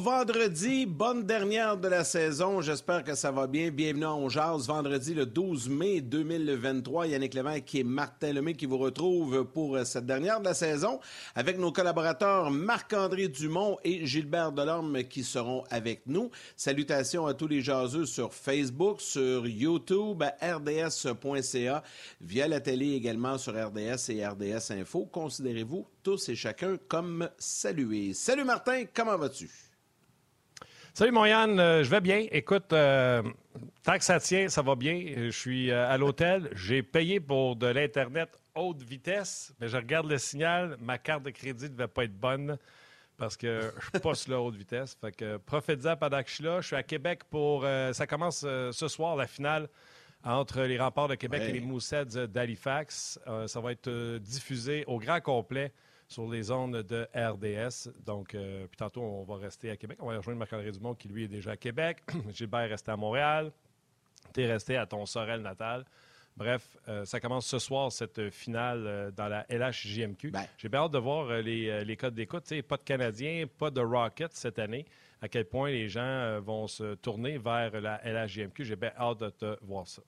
Vendredi, bonne dernière de la saison. J'espère que ça va bien. Bienvenue à On vendredi le 12 mai 2023. Yannick Lévesque et Martin Lemay qui vous retrouvent pour cette dernière de la saison avec nos collaborateurs Marc-André Dumont et Gilbert Delorme qui seront avec nous. Salutations à tous les jaseux sur Facebook, sur YouTube, rds.ca, via la télé également sur RDS et RDS Info. Considérez-vous tous et chacun comme salués. Salut Martin, comment vas-tu? Salut mon Yann, euh, je vais bien. Écoute, euh, tant que ça tient, ça va bien. Je suis euh, à l'hôtel. J'ai payé pour de l'Internet haute vitesse, mais je regarde le signal. Ma carte de crédit ne devait pas être bonne parce que je suis pas sur la haute vitesse. Fait que profitez-en pendant que je suis là. Je suis à Québec pour. ça commence ce soir, la finale entre les remparts de Québec et les Moussets d'Halifax. ça va être diffusé au grand complet sur les ondes de RDS. Donc, euh, puis tantôt, on va rester à Québec. On va rejoindre Marc-André Dumont qui, lui, est déjà à Québec. Gilbert est resté à Montréal. Tu es resté à ton Sorel natal. Bref, euh, ça commence ce soir, cette finale euh, dans la LHJMQ. Ben. J'ai bien hâte de voir les, les, codes d'écoute. Pas de Canadiens, pas de Rockets cette année. À quel point les gens vont se tourner vers la LHJMQ. J'ai bien hâte de te voir ça.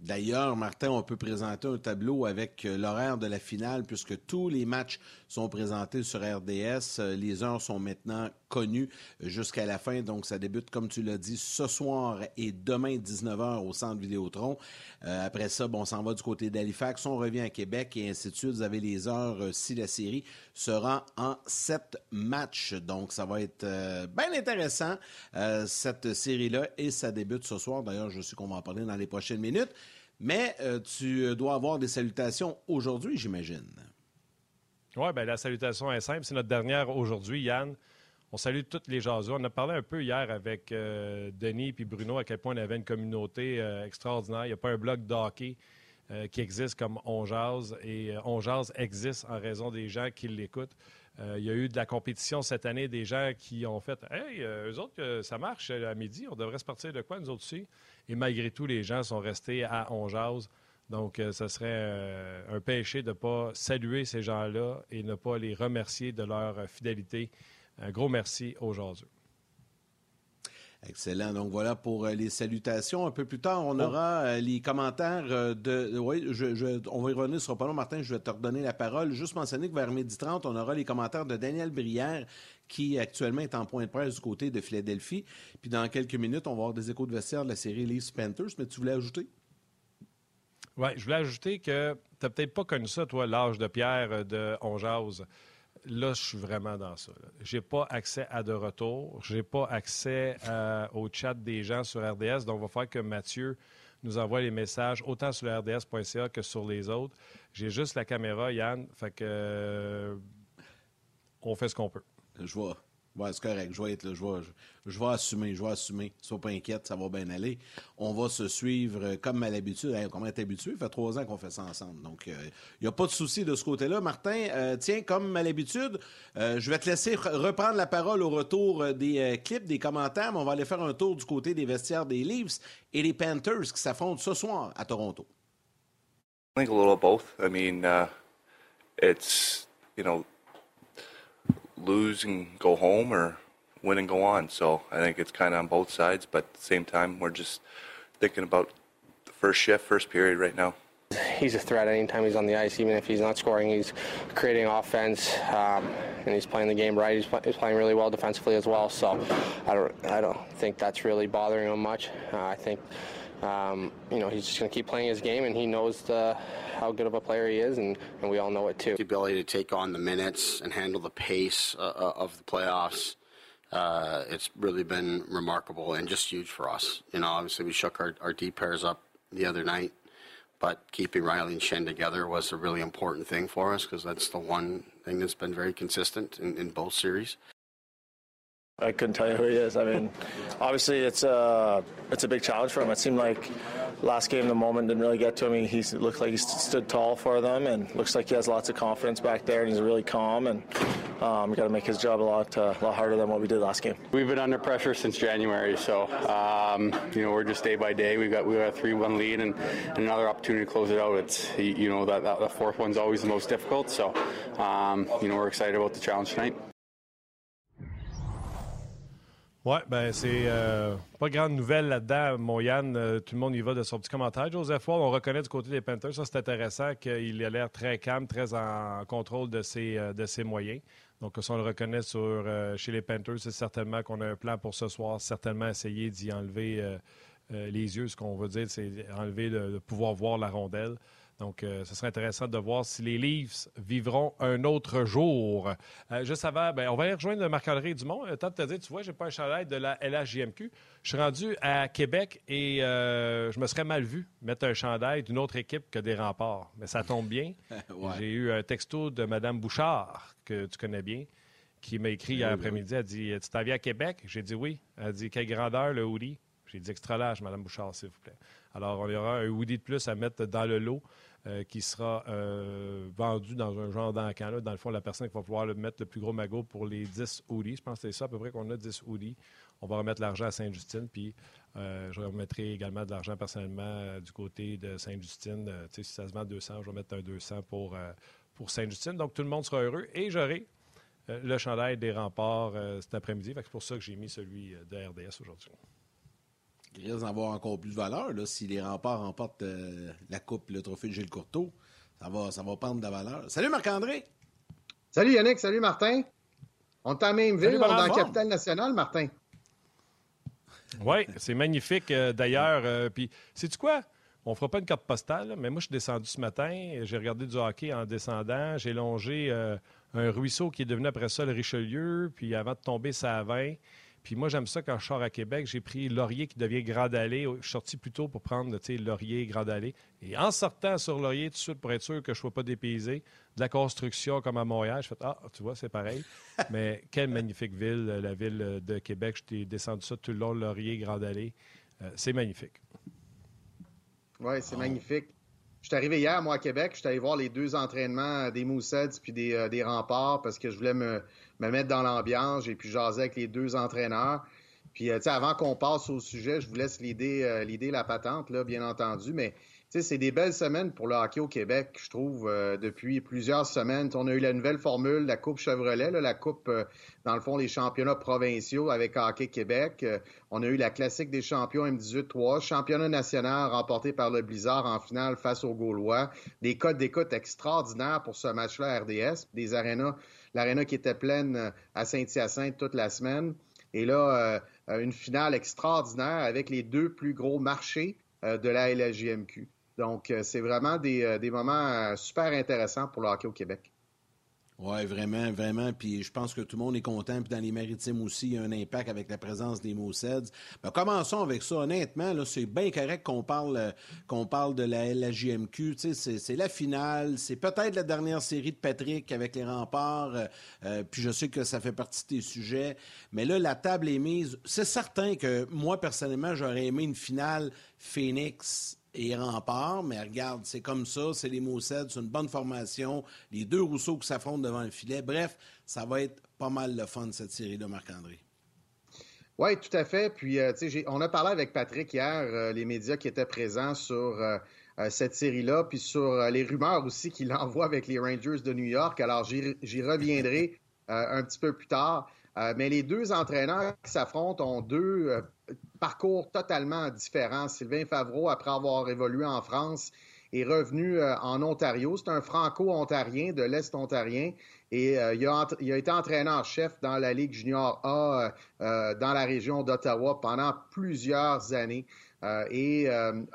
D'ailleurs, Martin, on peut présenter un tableau avec euh, l'horaire de la finale puisque tous les matchs sont présentés sur RDS. Euh, les heures sont maintenant connues jusqu'à la fin. Donc, ça débute, comme tu l'as dit, ce soir et demain, 19h au centre Vidéotron. Euh, après ça, bon, on s'en va du côté d'Halifax. On revient à Québec et ainsi de suite. Vous avez les heures si la série sera en sept matchs. Donc, ça va être bien intéressant, cette série-là. Et ça débute ce soir. D'ailleurs, je sais qu'on va en parler dans les prochaines minutes. Mais euh, tu dois avoir des salutations aujourd'hui, j'imagine. Oui, bien, la salutation est simple. C'est notre dernière aujourd'hui, Yann. On salue toutes les jaseux. On a parlé un peu hier avec euh, Denis et Bruno à quel point on avait une communauté euh, extraordinaire. Il n'y a pas un blog d'hockey qui existe comme On Jase. Et On existe en raison des gens qui l'écoutent. il y a eu de la compétition cette année, des gens qui ont fait Hey, eux autres, ça marche à midi, on devrait se partir de quoi, nous autres aussi? Et malgré tout, les gens sont restés à Onjaz. Donc, euh, ce serait euh, un péché de ne pas saluer ces gens-là et ne pas les remercier de leur fidélité. Un gros merci aux jaseux. Excellent. Donc voilà pour euh, les salutations. Un peu plus tard, on oh. aura les commentaires de. Oui, on va y revenir, sera pas long, Martin. Je vais te redonner la parole. Juste mentionner que vers midi 30, on aura les commentaires de Daniel Brière, qui actuellement est en point de presse du côté de Philadelphie. Puis dans quelques minutes, on va avoir des échos de vestiaire de la série Leafs Panthers. Mais tu voulais ajouter? Oui, je voulais ajouter que tu n'as peut-être pas connu ça, toi, l'âge de pierre de Onjaz. Là, je suis vraiment dans ça. Je n'ai pas accès à de retour. Je n'ai pas accès euh, au chat des gens sur RDS. Donc, il va falloir que Mathieu nous envoie les messages autant sur le RDS.ca que sur les autres. J'ai juste la caméra, Yann. Fait que. Euh, on fait ce qu'on peut. Je vois. Ouais, c'est correct. Je vais être là. Je vais, je, vais assumer. Je vais assumer. Sois pas inquiète, ça va bien aller. On va se suivre euh, comme à l'habitude. Hey, comment est habitué? Ça fait trois ans qu'on fait ça ensemble. Donc, il euh, n'y a pas de souci de ce côté-là. Martin, euh, tiens, comme à l'habitude, je vais te laisser reprendre la parole au retour des clips, des commentaires, mais on va aller faire un tour du côté des vestiaires des Leafs et les Panthers qui s'affrontent ce soir à Toronto. I think a little both. I mean, uh, it's, you know, lose and go home or win and go on. So I think it's kind of on both sides, but at the same time, we're just thinking about the first shift, first period right now. He's a threat anytime he's on the ice. Even if he's not scoring, he's creating offense, um, and he's playing the game right. He's, he's, playing really well defensively as well. So I don't, I don't think that's really bothering him much. Uh, I think um, you know, he's just going to keep playing his game, and he knows the, how good of a player he is, and, and we all know it too. The ability to take on the minutes and handle the pace uh, uh, of the playoffs. Uh, it's really been remarkable and just huge for us. You know, obviously we shook our, our D pairs up the other night, but keeping Riley and Shen together was a really important thing for us because that's the one thing that's been very consistent in, in both series. I couldn't tell you who he is. I mean, obviously it's a it's a big challenge for him. It seemed like last game the moment didn't really get to him. He looked like he stood tall for them, and looks like he has lots of confidence back there, and he's really calm. And um, we got to make his job a lot uh, a lot harder than what we did last game. We've been under pressure since January, so um, you know we're just day by day. We've got we got a three one lead and, and, another opportunity to close it out. It's you know that, that the fourth one's always the most difficult. So um, you know we're excited about the challenge tonight. Oui, ben c'est euh, pas grande nouvelle là-dedans, mon Yann. Euh, tout le monde y va de son petit commentaire. Joseph Ward, on reconnaît du côté des Panthers, ça c'est intéressant qu'il a l'air très calme, très en contrôle de ses, euh, de ses moyens. Donc, si on le reconnaît sur, chez les Panthers, c'est certainement qu'on a un plan pour ce soir, certainement essayer d'y enlever les yeux. Ce qu'on veut dire, c'est enlever de pouvoir voir la rondelle. Donc, euh, ce serait intéressant de voir si les Leafs vivront un autre jour. Euh, juste avant, ben, on va aller rejoindre Marc-André Dumont. Euh, temps de te dire, tu vois, j'ai pas un chandail de la LHJMQ. Je suis rendu à Québec et je me serais mal vu mettre un chandail d'une autre équipe que des remparts. Mais ça tombe bien. J'ai eu un texto de Mme Bouchard, que tu connais bien, qui m'a écrit hier après-midi. Elle dit Tu t'en viens à Québec? J'ai dit oui. Elle dit Quelle grandeur le hoodie? J'ai dit extra large, Mme Bouchard, s'il vous plaît. Alors, on y aura un hoodie de plus à mettre dans le lot. Euh, qui sera euh, vendu dans un genre d'encan. Dans le fond, la personne qui va pouvoir le mettre le plus gros magot pour les 10 hoodies, je pense que c'est ça à peu près qu'on a 10 hoodies. On va remettre l'argent à Sainte-Justine, puis euh, je remettrai également de l'argent personnellement du côté de Sainte-Justine. si ça se vend 200, je vais mettre un 200 pour, pour Sainte-Justine. Donc, tout le monde sera heureux et j'aurai le chandail des remparts cet après-midi. C'est pour ça que j'ai mis celui de RDS aujourd'hui. Il risque d'avoir encore plus de valeur là, si les remparts remportent euh, la coupe le trophée de Gilles Courteau. Ça va, ça va prendre de la valeur. Salut Marc-André! Salut Yannick, salut Martin. On est en même ville, on est dans la capitale nationale, Martin. Oui, c'est magnifique euh, d'ailleurs. Euh, puis, sais-tu quoi? On fera pas une carte postale, mais moi, je suis descendu ce matin. J'ai regardé du hockey en descendant. J'ai longé un ruisseau qui est devenu après ça le Richelieu. Puis avant de tomber, ça a 20. Puis moi, j'aime ça quand je sors à Québec. J'ai pris Laurier qui devient Grande Allée. Je suis sorti plus tôt pour prendre Laurier, Grande Allée. Et en sortant sur Laurier, tout de suite, pour être sûr que je ne sois pas dépaysé, de la construction comme à Montréal, je fais Ah, tu vois, c'est pareil. Mais quelle magnifique ville, la ville de Québec. Je t'ai descendu ça tout le long Laurier, Grande. Euh, c'est magnifique. Oui, c'est magnifique. Je suis arrivé hier, moi, à Québec. Je suis allé voir les deux entraînements des Moussets puis des, euh, des remparts parce que je voulais me, me mettre dans l'ambiance. J'ai pu jaser avec les deux entraîneurs. Puis, euh, tu sais, avant qu'on passe au sujet, je vous laisse l'idée, euh, l'idée la patente, là, bien entendu. Mais, tu sais, c'est des belles semaines pour le hockey au Québec, je trouve, euh, depuis plusieurs semaines. On a eu la nouvelle formule, la Coupe Chevrolet, la Coupe, dans le fond, les championnats provinciaux avec Hockey Québec. on a eu la Classique des champions M18-3, championnat national remporté par le Blizzard en finale face aux Gaulois. Des codes d'écoute extraordinaires pour ce match-là RDS, des arénas l'aréna qui était pleine euh, à Saint-Hyacinthe toute la semaine. Et là, euh, une finale extraordinaire avec les deux plus gros marchés euh, de la LGMQ. Donc, c'est vraiment des moments super intéressants pour le hockey au Québec. Oui, vraiment, vraiment. Puis je pense que tout le monde est content. Puis dans les maritimes aussi, il y a un impact avec la présence des Mousseds. Ben, commençons avec ça. Honnêtement, là, c'est bien correct qu'on parle, euh, qu'on parle de la LJMQ. Tu sais, c'est, la finale. C'est peut-être la dernière série de Patrick avec les remparts. Euh, euh, puis je sais que ça fait partie de tes sujets. Mais là, la table est mise. C'est certain que moi, personnellement, j'aurais aimé une finale Phoenix et Rempart, mais regarde, c'est comme ça, c'est les Moussets, c'est une bonne formation, les deux Rousseau qui s'affrontent devant le filet. Bref, ça va être pas mal le fun, cette série-là, Marc-André. Oui, tout à fait. Puis, euh, tu sais, on a parlé avec Patrick hier, euh, les médias qui étaient présents sur euh, cette série-là, puis sur les rumeurs aussi qu'il envoie avec les Rangers de New York. Alors, j'y reviendrai un petit peu plus tard. mais les deux entraîneurs qui s'affrontent ont deux parcours totalement différent. Sylvain Favreau, après avoir évolué en France, est revenu euh, en Ontario. C'est un franco-ontarien de l'Est ontarien et euh, il, a, été entraîneur-chef dans la Ligue junior A euh, dans la région d'Ottawa pendant plusieurs années. et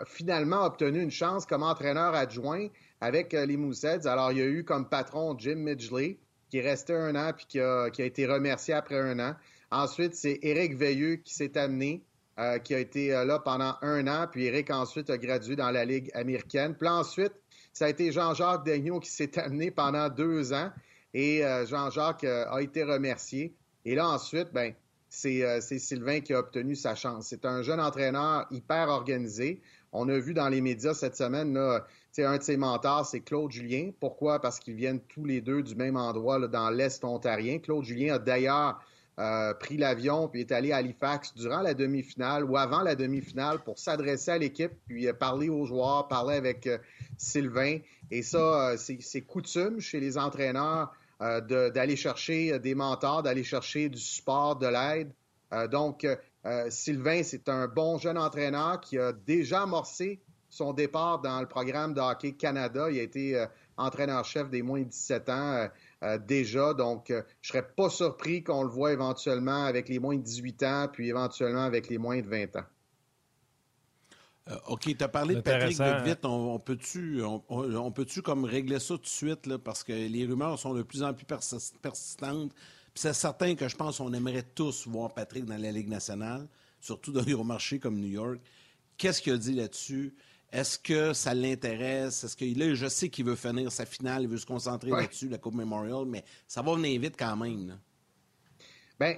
finalement obtenu une chance comme entraîneur adjoint avec les Mooseheads. Alors, il y a eu comme patron Jim Midgley, qui est resté un an puis qui a, qui a été remercié après un an. Ensuite, c'est Éric Veilleux qui s'est amené, euh, qui a été euh, là pendant un an, puis Éric ensuite a gradué dans la Ligue américaine. Puis ensuite, ça a été Jean-Jacques Daigneault qui s'est amené pendant deux ans et euh, Jean-Jacques a été remercié. Et là, ensuite, ben, c'est Sylvain qui a obtenu sa chance. C'est un jeune entraîneur hyper organisé. On a vu dans les médias cette semaine, là, un de ses mentors, c'est Claude Julien. Pourquoi? Parce qu'ils viennent tous les deux du même endroit, dans l'Est ontarien. Claude Julien a d'ailleurs euh, pris l'avion puis est allé à Halifax durant la demi-finale ou avant la demi-finale pour s'adresser à l'équipe, puis euh, parler aux joueurs, parler avec euh, Sylvain. Et ça, c'est coutume chez les entraîneurs d'aller chercher des mentors, d'aller chercher du support, de l'aide. donc, Sylvain, c'est un bon jeune entraîneur qui a déjà amorcé son départ dans le programme de hockey Canada. Il a été entraîneur-chef des moins de 17 ans euh, euh, déjà. Donc, je ne serais pas surpris qu'on le voit éventuellement avec les moins de 18 ans, puis éventuellement avec les moins de 20 ans. OK, tu as parlé de Patrick vite, vite. On, peut-tu on, peut comme régler ça tout de suite là, parce que les rumeurs sont de plus en plus persistantes. c'est certain que je pense qu'on aimerait tous voir Patrick dans la Ligue nationale, surtout dans les marchés comme New York. Qu'est-ce qu'il a dit là-dessus? Est-ce que ça l'intéresse? Est-ce que là, je sais qu'il veut finir sa finale, il veut se concentrer là-dessus, la Coupe Memorial, mais ça va venir vite quand même. Bien,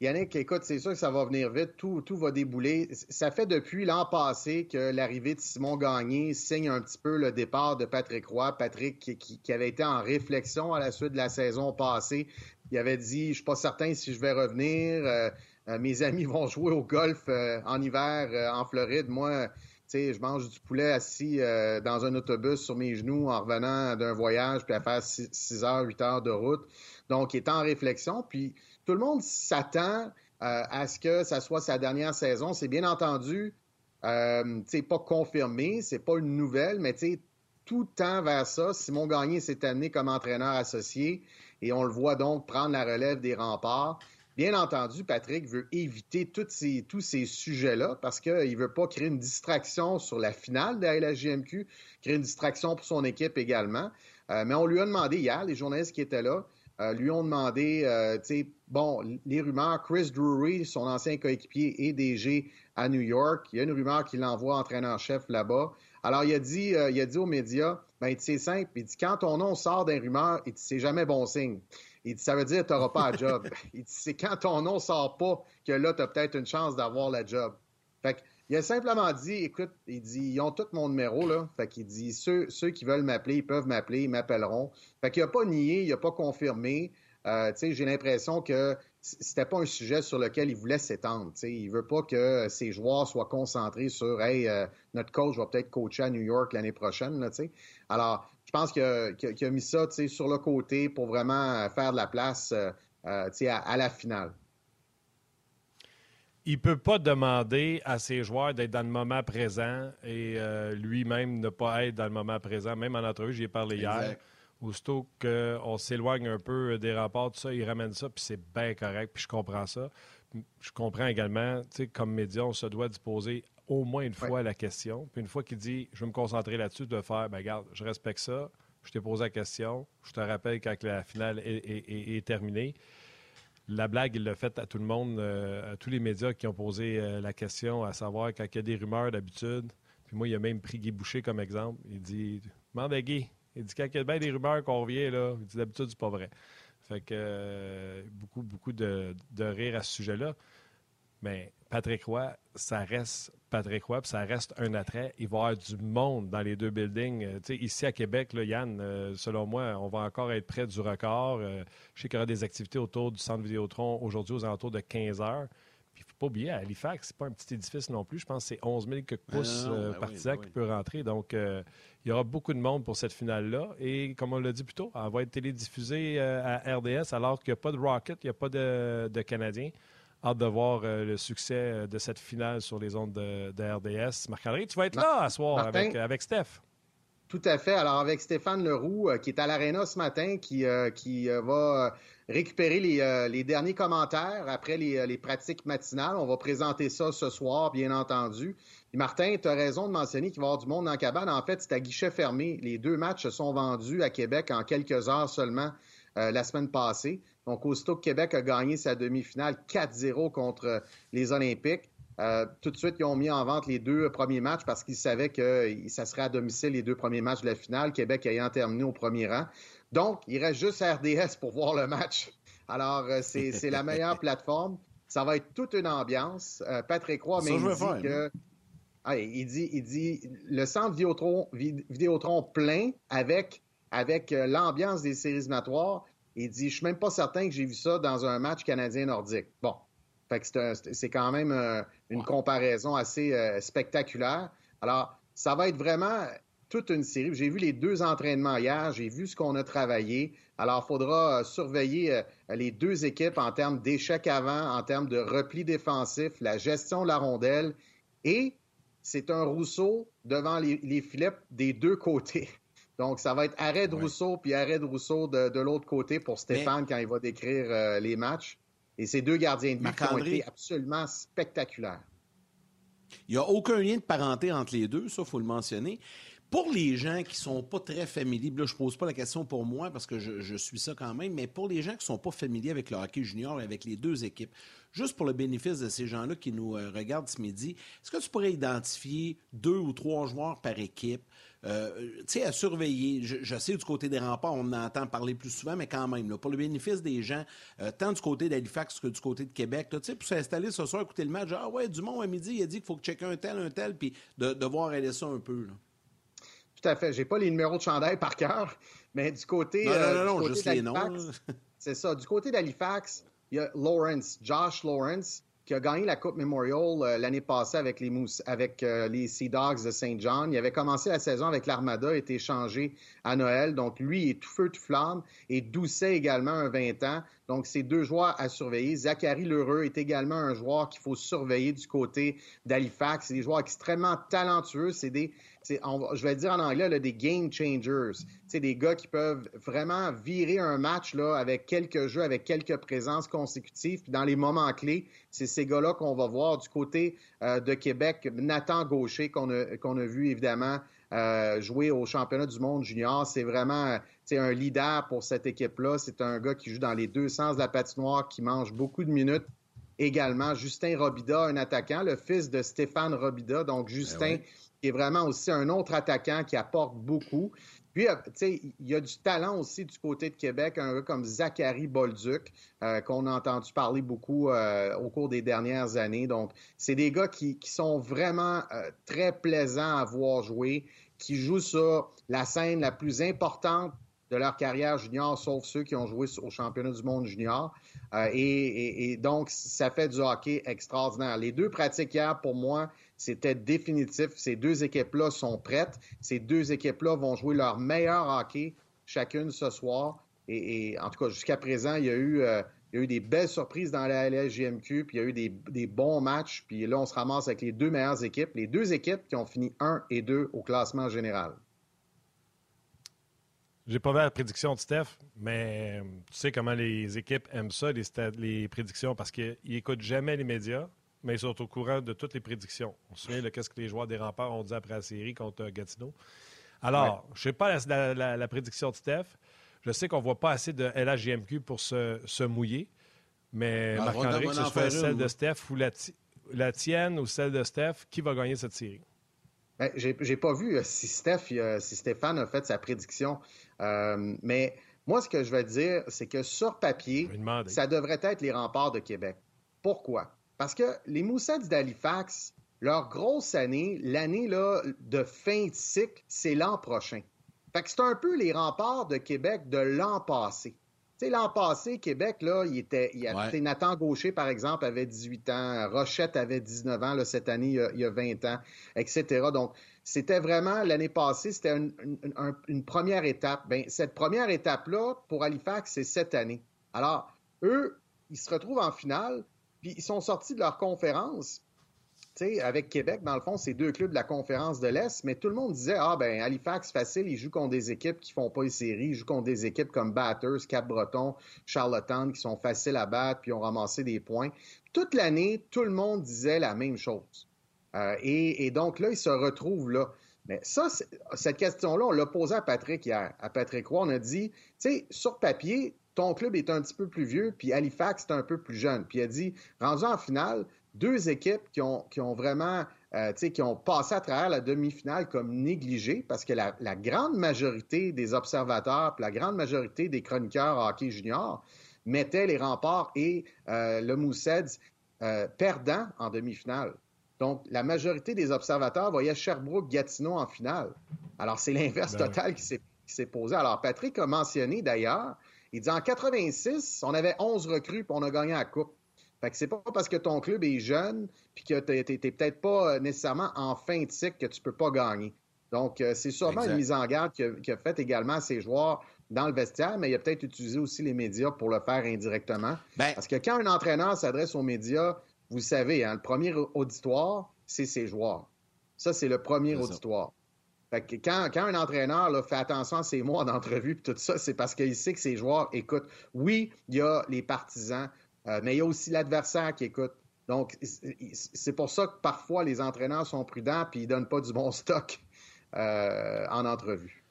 Yannick, écoute, c'est sûr que ça va venir vite, tout, tout va débouler. Ça fait depuis l'an passé que l'arrivée de Simon Gagné signe un petit peu le départ de Patrick Roy. Patrick qui, avait été en réflexion à la suite de la saison passée. Il avait dit, je suis pas certain si je vais revenir. Euh, euh, mes amis vont jouer au golf euh, en hiver en Floride. Moi, je mange du poulet assis euh, dans un autobus sur mes genoux en revenant d'un voyage, puis à faire 6 heures, 8 heures de route. Donc, il est en réflexion. Puis, tout le monde s'attend euh, à ce que ça soit sa dernière saison. C'est bien entendu, euh, pas confirmé, c'est pas une nouvelle, mais tout tend vers ça. Simon Gagné s'est amené comme entraîneur associé et on le voit donc prendre la relève des remparts. Bien entendu, Patrick veut éviter tous ces sujets-là parce qu'il ne veut pas créer une distraction sur la finale de la LHJMQ, créer une distraction pour son équipe également. Euh, mais on lui a demandé hier, les journalistes qui étaient là, euh, lui ont demandé, euh, tu bon, les rumeurs, Chris Drury, son ancien coéquipier et DG à New York, il y a une rumeur qu'il envoie entraîneur-chef là-bas. Alors, il a dit, il a dit aux médias, ben, c'est simple, il dit, quand ton nom sort d'un rumeur, c'est jamais bon signe. Il dit, ça veut dire que tu n'auras pas un job. il dit, c'est quand ton nom sort pas que là, tu as peut-être une chance d'avoir la job. Fait il a simplement dit, écoute, il dit, ils ont tout mon numéro, là. Fait qu'il dit, ceux, ceux qui veulent m'appeler, ils peuvent m'appeler, ils m'appelleront. Fait qu'il n'a pas nié, il n'a pas confirmé. Euh, j'ai l'impression que c'était pas un sujet sur lequel il voulait s'étendre. Il veut pas que ses joueurs soient concentrés sur, hey, euh, notre coach va peut-être coacher à New York l'année prochaine. Là, Alors, pense qu'il a, mis ça sur le côté pour vraiment faire de la place euh, euh, à, la finale. Il ne peut pas demander à ses joueurs d'être dans le moment présent et euh, lui-même ne pas être dans le moment présent. Même en entrevue, j'y ai parlé hier. Aussitôt qu'on s'éloigne un peu des rapports, tout ça, il ramène ça, puis c'est bien correct, puis je comprends ça. Je comprends également, comme média, on se doit disposer au moins une fois la question. Puis une fois qu'il dit je veux me concentrer là-dessus, de faire ben regarde, je respecte ça, je t'ai posé la question, je te rappelle quand la finale est, terminée. La blague, il l'a faite à tout le monde, euh, à tous les médias qui ont posé euh, la question, à savoir quand il y a des rumeurs d'habitude. Puis moi, il a même pris Guy Boucher comme exemple. Il dit Demande à Guy. Il dit quand il y a bien des rumeurs qu'on revient, là, il dit d'habitude, c'est pas vrai. Fait que euh, beaucoup, beaucoup de, de rire à ce sujet-là. Mais Patrick Roy, ça reste Patrick puis ça reste un attrait. Il va y avoir du monde dans les deux buildings. Euh, ici à Québec, là, Yann, euh, selon moi, on va encore être près du record. Euh, je sais qu'il y aura des activités autour du centre Vidéotron aujourd'hui aux alentours de 15 heures. Puis il ne faut pas oublier, à Halifax, c'est pas un petit édifice non plus. Je pense que c'est 11 000 quelques pouces ben partisans ben qui peut rentrer. Donc, il y aura beaucoup de monde pour cette finale-là. Et comme on l'a dit plus tôt, elle va être télédiffusée à RDS alors qu'il n'y a pas de Rocket, il n'y a pas de, de Canadiens. Hâte de voir euh, le succès euh, de cette finale sur les ondes de, RDS. Marc-André, tu vas être là à soir avec, avec Steph. tout à fait. Alors, avec Stéphane Leroux, qui est à l'Arena ce matin, qui, qui va récupérer les, derniers commentaires après les, pratiques matinales. On va présenter ça ce soir, bien entendu. Martin, tu as raison de mentionner qu'il va y avoir du monde la cabane. En fait, c'est à guichet fermé. Les deux matchs se sont vendus à Québec en quelques heures seulement la semaine passée. Donc, aussitôt que Québec a gagné sa demi-finale 4-0 contre les Olympiques, euh, tout de suite, ils ont mis en vente les deux premiers matchs parce qu'ils savaient que ça serait à domicile les deux premiers matchs de la finale, Québec ayant terminé au premier rang. Donc, il reste juste RDS pour voir le match. Alors, euh, c'est la meilleure plateforme. Ça va être toute une ambiance. Euh, Patrick Roy m'a dit que... Ah, il, dit, il dit le centre Vidéotron, Vidéotron plein avec, avec l'ambiance des séries éliminatoires. Il dit, je suis même pas certain que j'ai vu ça dans un match canadien-nordique. Bon, c'est quand même euh, une comparaison assez euh, spectaculaire. Alors, ça va être vraiment toute une série. J'ai vu les deux entraînements hier, j'ai vu ce qu'on a travaillé. Alors, il faudra euh, surveiller les deux équipes en termes d'échecs avant, en termes de repli défensif, la gestion de la rondelle. Et c'est un Rousseau devant les, filets des deux côtés. Donc, ça va être arrêt de Rousseau puis arrêt de Rousseau de, l'autre côté pour Stéphane quand il va décrire les matchs. Et ces deux gardiens de but ont été absolument spectaculaires. Il n'y a aucun lien de parenté entre les deux, ça, il faut le mentionner. Pour les gens qui ne sont pas très familiers, là, je ne pose pas la question pour moi parce que je, suis ça quand même, mais pour les gens qui ne sont pas familiers avec le hockey junior et avec les deux équipes, juste pour le bénéfice de ces gens-là qui nous euh, regardent ce midi, est-ce que tu pourrais identifier deux ou trois joueurs par équipe euh, tu sais, à surveiller. Je, sais, du côté des remparts, on en entend parler plus souvent, mais quand même, pour le bénéfice des gens, euh, tant du côté d'Halifax que du côté de Québec, tu sais, pour s'installer ce soir, écouter le match, ah ouais, Dumont à midi, il a dit qu'il faut que checker un tel, un tel, puis de, voir aller ça un peu. Tout à fait. J'ai pas les numéros de chandail par cœur, mais du côté. Non, non, euh, non, juste les noms. C'est ça. Du côté d'Halifax, il y a Lawrence, Josh Lawrence, qui a gagné la Coupe Memorial euh, l'année passée avec les euh, Sea Dogs de Saint John. Il avait commencé la saison avec l'Armada, a été échangé à Noël. Donc, lui, est tout feu, tout flamme. Et Doucet également, un 20 ans. Donc, c'est deux joueurs à surveiller. Zachary Lheureux est également un joueur qu'il faut surveiller du côté d'Halifax. C'est des joueurs extrêmement talentueux. C'est des, je vais dire en anglais, là, des game changers. C'est des gars qui peuvent vraiment virer un match là, avec quelques jeux, avec quelques présences consécutives. Puis dans les moments clés, c'est ces gars-là qu'on va voir du côté euh, de Québec. Nathan Gaucher, qu'on a, qu'on a vu évidemment euh, jouer au championnat du monde junior. C'est vraiment un leader pour cette équipe-là. C'est un gars qui joue dans les deux sens de la patinoire, qui mange beaucoup de minutes également. Justin Robida, un attaquant, le fils de Stéphane Robida. Donc, ben Justin, qui est vraiment aussi un autre attaquant qui apporte beaucoup. Puis, euh, tu sais, il y a du talent aussi du côté de Québec, un gars comme Zachary Bolduc, euh, qu'on a entendu parler beaucoup euh, au cours des dernières années. Donc, c'est des gars qui, sont vraiment très plaisants à voir jouer, qui jouent sur la scène la plus importante de leur carrière junior, sauf ceux qui ont joué au championnat du monde junior. et, donc, ça fait du hockey extraordinaire. Les deux pratiques hier, pour moi, c'était définitif. Ces deux équipes-là sont prêtes. Ces deux équipes-là vont jouer leur meilleur hockey chacune ce soir. Et, en tout cas, jusqu'à présent, il y, a eu, euh, des belles surprises dans la LSGMQ, puis il y a eu des, bons matchs. Puis là, on se ramasse avec les deux meilleures équipes, les deux équipes qui ont fini 1 et 2 au classement général. J'ai pas vu la prédiction de Steph, mais tu sais comment les équipes aiment ça, les, les prédictions, parce qu'ils n'écoutent jamais les médias mais ils sont au courant de toutes les prédictions. On se souvient de ce que les joueurs des remparts ont dit après la série contre Gatineau. Alors, je ne sais pas la, prédiction de Steph. Je sais qu'on ne voit pas assez de LHJMQ pour se, mouiller, mais ben, Marc-André, que ce soit celle de Steph ou la, tienne ou celle de Steph, qui va gagner cette série? Ben, j'ai pas vu euh, si Steph, euh, si Stéphane a fait sa prédiction, euh, mais moi, ce que je vais dire, c'est que sur papier, ça devrait être les remparts de Québec. Pourquoi? Parce que les Moussets d'Halifax, leur grosse année, l'année de fin de cycle, c'est l'an prochain. Fait que c'est un peu les remparts de Québec de l'an passé. Tu sais, l'an passé, Québec, là, il était. Il Nathan Gaucher, par exemple, avait 18 ans. Rochette avait 19 ans, là, cette année, il y, a, 20 ans, etc. Donc, c'était vraiment, l'année passée, c'était une, première étape. Bien, cette première étape-là, pour Halifax, c'est cette année. Alors, eux, ils se retrouvent en finale, puis ils sont sortis de leur conférence. sais, avec Québec, dans le fond, c'est deux clubs de la conférence de l'Est, mais tout le monde disait Ah, ben Halifax, facile, ils jouent contre des équipes qui font pas les séries, ils jouent contre des équipes comme Batters, Cap-Breton, Charlottetown, qui sont faciles à battre, puis ont ramassé des points. Toute l'année, tout le monde disait la même chose. Euh, et, donc là, ils se retrouvent là. Mais ça, cette question-là, on l'a posée à Patrick hier. À Patrick Roy, on a dit, tu sais, sur papier, ton club est un petit peu plus vieux, puis Halifax est un peu plus jeune. Puis il a dit, rendu en finale, deux équipes qui ont, qui ont vraiment, euh, qui ont passé à travers la demi-finale comme négligées, parce que la, la grande majorité des observateurs, puis la grande majorité des chroniqueurs hockey junior mettaient les remparts et euh, le Mooseheads euh, perdants en demi-finale. Donc, la majorité des observateurs voyaient Sherbrooke-Gatineau en finale. Alors, c'est l'inverse ben total qui s'est posé. Alors, Patrick a mentionné d'ailleurs, il dit en 86, on avait 11 recrues puis on a gagné la Coupe. Fait que c'est pas parce que ton club est jeune puis que tu n'es peut-être pas nécessairement en fin de cycle que tu peux pas gagner. Donc, euh, c'est sûrement une mise en garde qui a, fait également à ses joueurs dans le vestiaire, mais il a peut-être utilisé aussi les médias pour le faire indirectement. Ben parce que quand un entraîneur s'adresse aux médias, vous savez, hein, le premier auditoire, c'est ses joueurs. Ça, c'est le premier auditoire. Quand, un entraîneur fait attention à ses mots d'entrevue et tout ça, c'est parce qu'il sait que ses joueurs écoutent. Oui, il y a les partisans, euh, mais il y a aussi l'adversaire qui écoute. Donc, c'est pour ça que parfois les entraîneurs sont prudents et ils ne donnent pas du bon stock euh, en entrevue.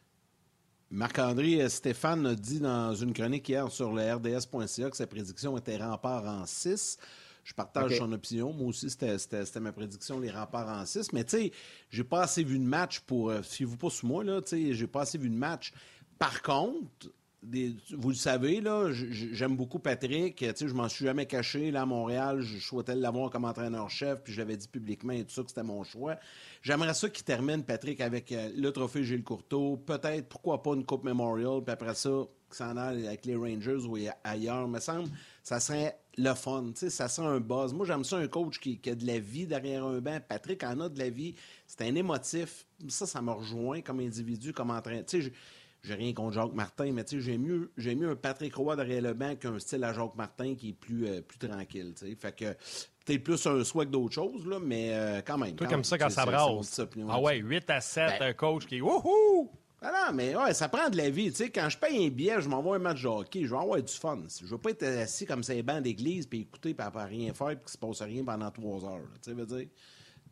Marc-André euh, Stéphane a dit dans une chronique hier sur le RDS.ca que sa prédiction était rempart en 6. Je partage son opinion. Moi aussi, c'était ma prédiction, les remparts en 6. Mais tu sais, j'ai pas assez vu de match pour. Euh, fiez-vous pas sur moi, là. Tu sais, j'ai pas assez vu de match. Par contre, vous le savez, là, j'aime beaucoup Patrick. Tu sais, je m'en suis jamais caché. Là, à Montréal, je souhaitais l'avoir comme entraîneur-chef, puis je l'avais dit publiquement et tout ça que c'était mon choix. J'aimerais ça qu'il termine, Patrick, avec euh, le trophée Gilles Courteau. Peut-être, pourquoi pas une Coupe Memorial, puis après ça, qu'il s'en aille avec les Rangers ou ailleurs. Me semble, ça serait le fun, tu sais, ça sent un buzz. Moi, j'aime ça un coach qui, a de la vie derrière un banc. Patrick en a de la vie. C'est un émotif. Ça, ça me rejoint comme individu, comme entraîneur. Tu sais, j'ai rien contre Jacques Martin, mais tu sais, j'ai mieux, j'ai mieux un Patrick Roy derrière le banc qu'un style à Jacques Martin qui est plus, euh, plus tranquille, tu sais. Fait que peut-être plus un souhait que d'autres choses, là, mais euh, quand même. Toi, comme ça, quand ça brasse. Ah ouais, 8 à 7, ben un coach qui est wouhou! Ah non, mais ouais, ça prend de la vie. Tu sais, quand je paye un billet, je m'envoie un match de hockey, je vais avoir du fun. Je veux pas être assis comme ces bancs d'église puis écouter puis pas rien faire puis qu'il se passe rien pendant trois heures. Tu sais, veux dire,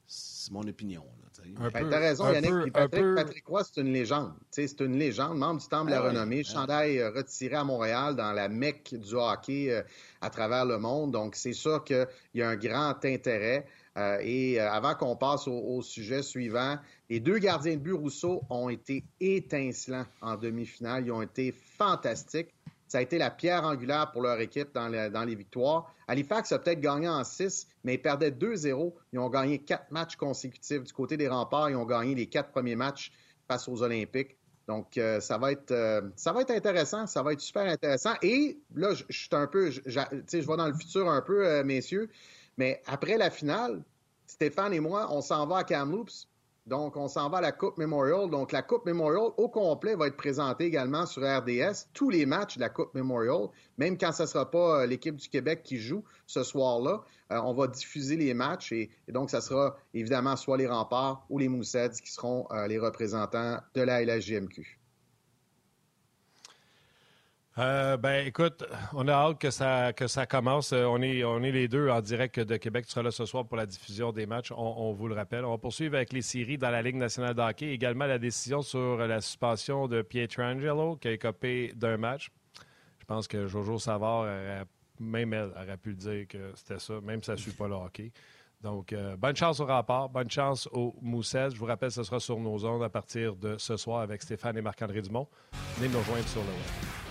c'est mon opinion. Là, ben, T'as raison, Yannick. Patrick, Patrick Roy, c'est une légende. C'est une légende, membre du Temple de la ah Renommée, ah chandail euh, retiré à Montréal dans la mecque du hockey euh, à travers le monde. Donc, c'est sûr qu'il y a un grand intérêt. Euh, et euh, avant qu'on passe au, sujet suivant, les deux gardiens de but Rousseau ont été étincelants en demi-finale. Ils ont été fantastiques. Ça a été la pierre angulaire pour leur équipe dans, les victoires. Halifax a peut-être gagné en 6, mais ils perdaient 2-0. Ils ont gagné quatre matchs consécutifs. Du côté des remparts, ils ont gagné les quatre premiers matchs face aux Olympiques. Donc, euh, ça, va être, ça va être intéressant. Ça va être super intéressant. Et là, je, suis un peu, je, je vais dans le futur un peu, messieurs. Mais après la finale, Stéphane et moi, on s'en va à Kamloops. Donc, on s'en va à la Coupe Memorial. Donc, la Coupe Memorial au complet va être présentée également sur RDS. Tous les matchs de la Coupe Memorial, même quand ce ne sera pas euh, l'équipe du Québec qui joue ce soir-là, euh, on va diffuser les matchs et, donc, ça sera évidemment soit les remparts ou les Moussets qui seront euh, les représentants de la LHJMQ. Euh, ben, écoute, on a hâte que ça, que ça commence. Euh, on est, on est les deux en direct de Québec. Tu seras là ce soir pour la diffusion des matchs. On, vous le rappelle. On va poursuivre avec les séries dans la Ligue nationale de hockey. Également la décision sur la suspension de Pietrangelo, qui a écopé d'un match. Je pense que Jojo Savard, même elle, aurait pu dire que c'était ça, même si ça ne suit pas le hockey. Donc, euh, bonne chance au rempart, bonne chance au Mousset. Je vous rappelle, ce sera sur nos ondes à partir de ce soir avec Stéphane et Marc-André Dumont. Venez nous rejoindre sur le web.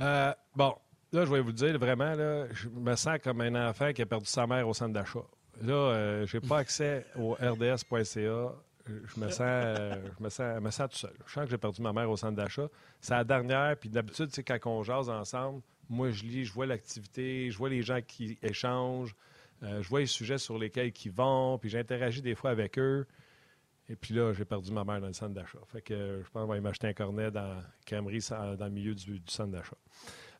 Euh, bon, là, je vais vous dire, vraiment, là, je me sens comme un enfant qui a perdu sa mère au centre d'achat. Là, euh, je n'ai pas accès au rds.ca. Je me sens, euh, je me sens, me sens tout seul. Je sens que j'ai perdu ma mère au centre d'achat. C'est la dernière. Puis d'habitude, c'est quand on jase ensemble, moi, je lis, je vois l'activité, je vois les gens qui échangent, euh, je vois les sujets sur lesquels ils vont, puis j'interagis des fois avec eux. Et puis là, j'ai perdu ma mère dans le centre d'achat. Fait que je pense qu'on va m'acheter un cornet dans crèmerie dans le milieu du, centre d'achat.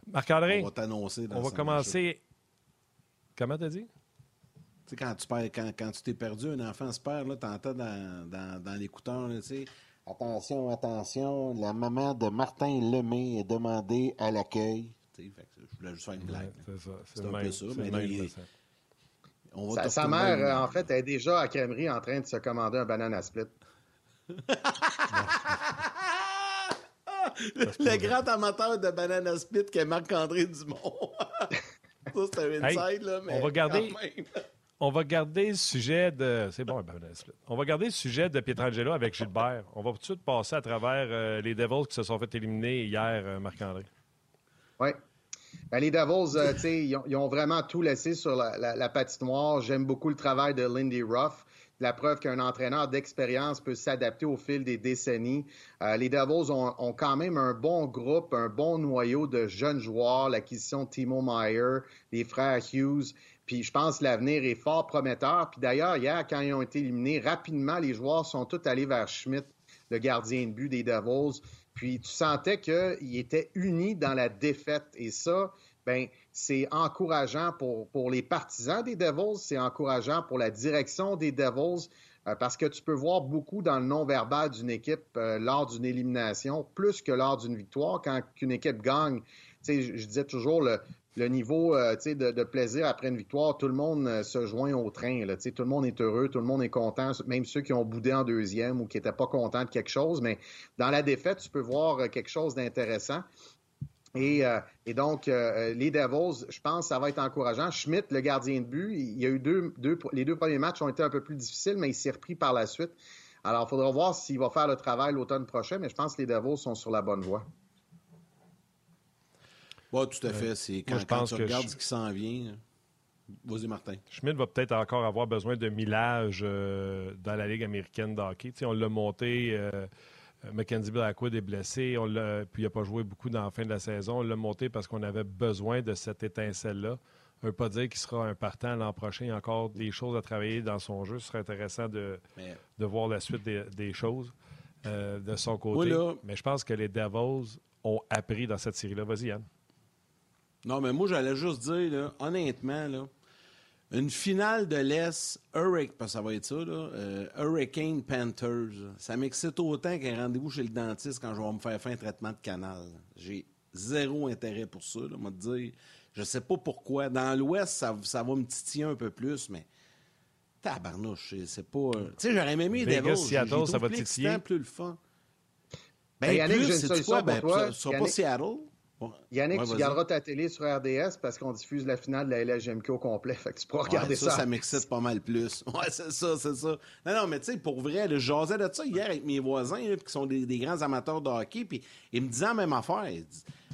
Marc-André, on va t'annoncer. On va commencer. Comment t'as dit? Tu sais, quand tu perds, quand, quand tu t'es perdu, un enfant se perd, là, t'entends dans, dans, dans l'écouteur, tu sais. Attention, attention, la maman de Martin Lemay est demandée à l'accueil. Tu sais, je voulais juste faire une blague. c'est ça. C'est un peu ça. Mais là, on va sa, sa mère, en fait, est déjà à crèmerie en train de se commander un banana split. le, grand amateur de banana split qui est Marc-André Dumont. ça, c'est un inside, là, mais on va garder... On va garder le sujet de. C'est bon, On va garder le sujet de Pietrangelo avec Gilbert. On va tout de suite passer à travers euh, les Devils qui se sont fait éliminer hier, euh, Marc-André. Oui. Ben, les Devils, euh, ils, ont, vraiment tout laissé sur la, patinoire. J'aime beaucoup le travail de Lindy Ruff. La preuve qu'un entraîneur d'expérience peut s'adapter au fil des décennies. les Devils ont, ont, quand même un bon groupe, un bon noyau de jeunes joueurs. L'acquisition de Timo Meyer, les frères Hughes. Puis je pense que l'avenir est fort prometteur. Puis d'ailleurs, hier, quand ils ont été éliminés, rapidement, les joueurs sont tous allés vers Schmidt, le gardien de but des Devils. Puis tu sentais qu'ils étaient unis dans la défaite. Et ça, ben c'est encourageant pour, pour les partisans des Devils, c'est encourageant pour la direction des Devils, euh, parce que tu peux voir beaucoup dans le non-verbal d'une équipe euh, lors d'une élimination, plus que lors d'une victoire. Quand une équipe gagne, je, je disais toujours, le, le niveau euh, de, de, plaisir après une victoire, tout le monde euh, se joint au train. Tout le monde est heureux, tout le monde est content, même ceux qui ont boudé en deuxième ou qui n'étaient pas contents de quelque chose. Mais dans la défaite, tu peux voir euh, quelque chose d'intéressant. Et, et, donc, les Devils, je pense que ça va être encourageant. Schmidt, le gardien de but, il y a eu deux, deux, les deux premiers matchs ont été un peu plus difficiles, mais il s'est repris par la suite. Alors, il faudra voir s'il va faire le travail l'automne prochain, mais je pense que les Devils sont sur la bonne voie. Oui, tout à fait. C'est quand, je pense tu regardes ce qui s'en vient. Vas-y, Martin. Schmidt va peut-être encore avoir besoin de millage euh, dans la Ligue américaine de hockey. on l'a monté. Euh, Mackenzie Blackwood est blessé. On puis il n'a pas joué beaucoup dans la fin de la saison. On l'a monté parce qu'on avait besoin de cette étincelle-là. Ça ne veut pas dire qu'il sera un partant l'an prochain. Il y a encore des choses à travailler dans son jeu. Ce serait intéressant de, de voir la suite des, choses euh, de son côté. Mais je pense que les Devils ont appris dans cette série-là. Vas-y, Yann. Non, mais moi, j'allais juste dire, là, honnêtement, là, une finale de l'Est, Hurricane, parce que ça va être ça, là, euh, Hurricane Panthers, ça m'excite autant qu'un rendez-vous chez le dentiste quand je vais me faire faire un traitement de canal. J'ai zéro intérêt pour ça, là, moi, te dire. Je sais pas pourquoi. Dans l'Ouest, ça, ça va me titiller un peu plus, mais tabarnouche, c'est pas... Euh, tu sais, j'aurais aimé des Vegas, Seattle, ça va titiller. plus le fun. Ben, Yannick, plus, c'est quoi? Ben, ça sera pas Seattle. Yannick, tu garderas ta télé sur RDS parce qu'on diffuse la finale de la LHMQ au complet. Fait que tu pourras regarder ça. Ça, ça m'excite pas mal plus. Ouais, c'est ça, c'est ça. Non, non, mais tu sais, pour vrai, je jasais de ça hier avec mes voisins, qui sont des, grands amateurs de hockey, puis ils me disaient la même affaire.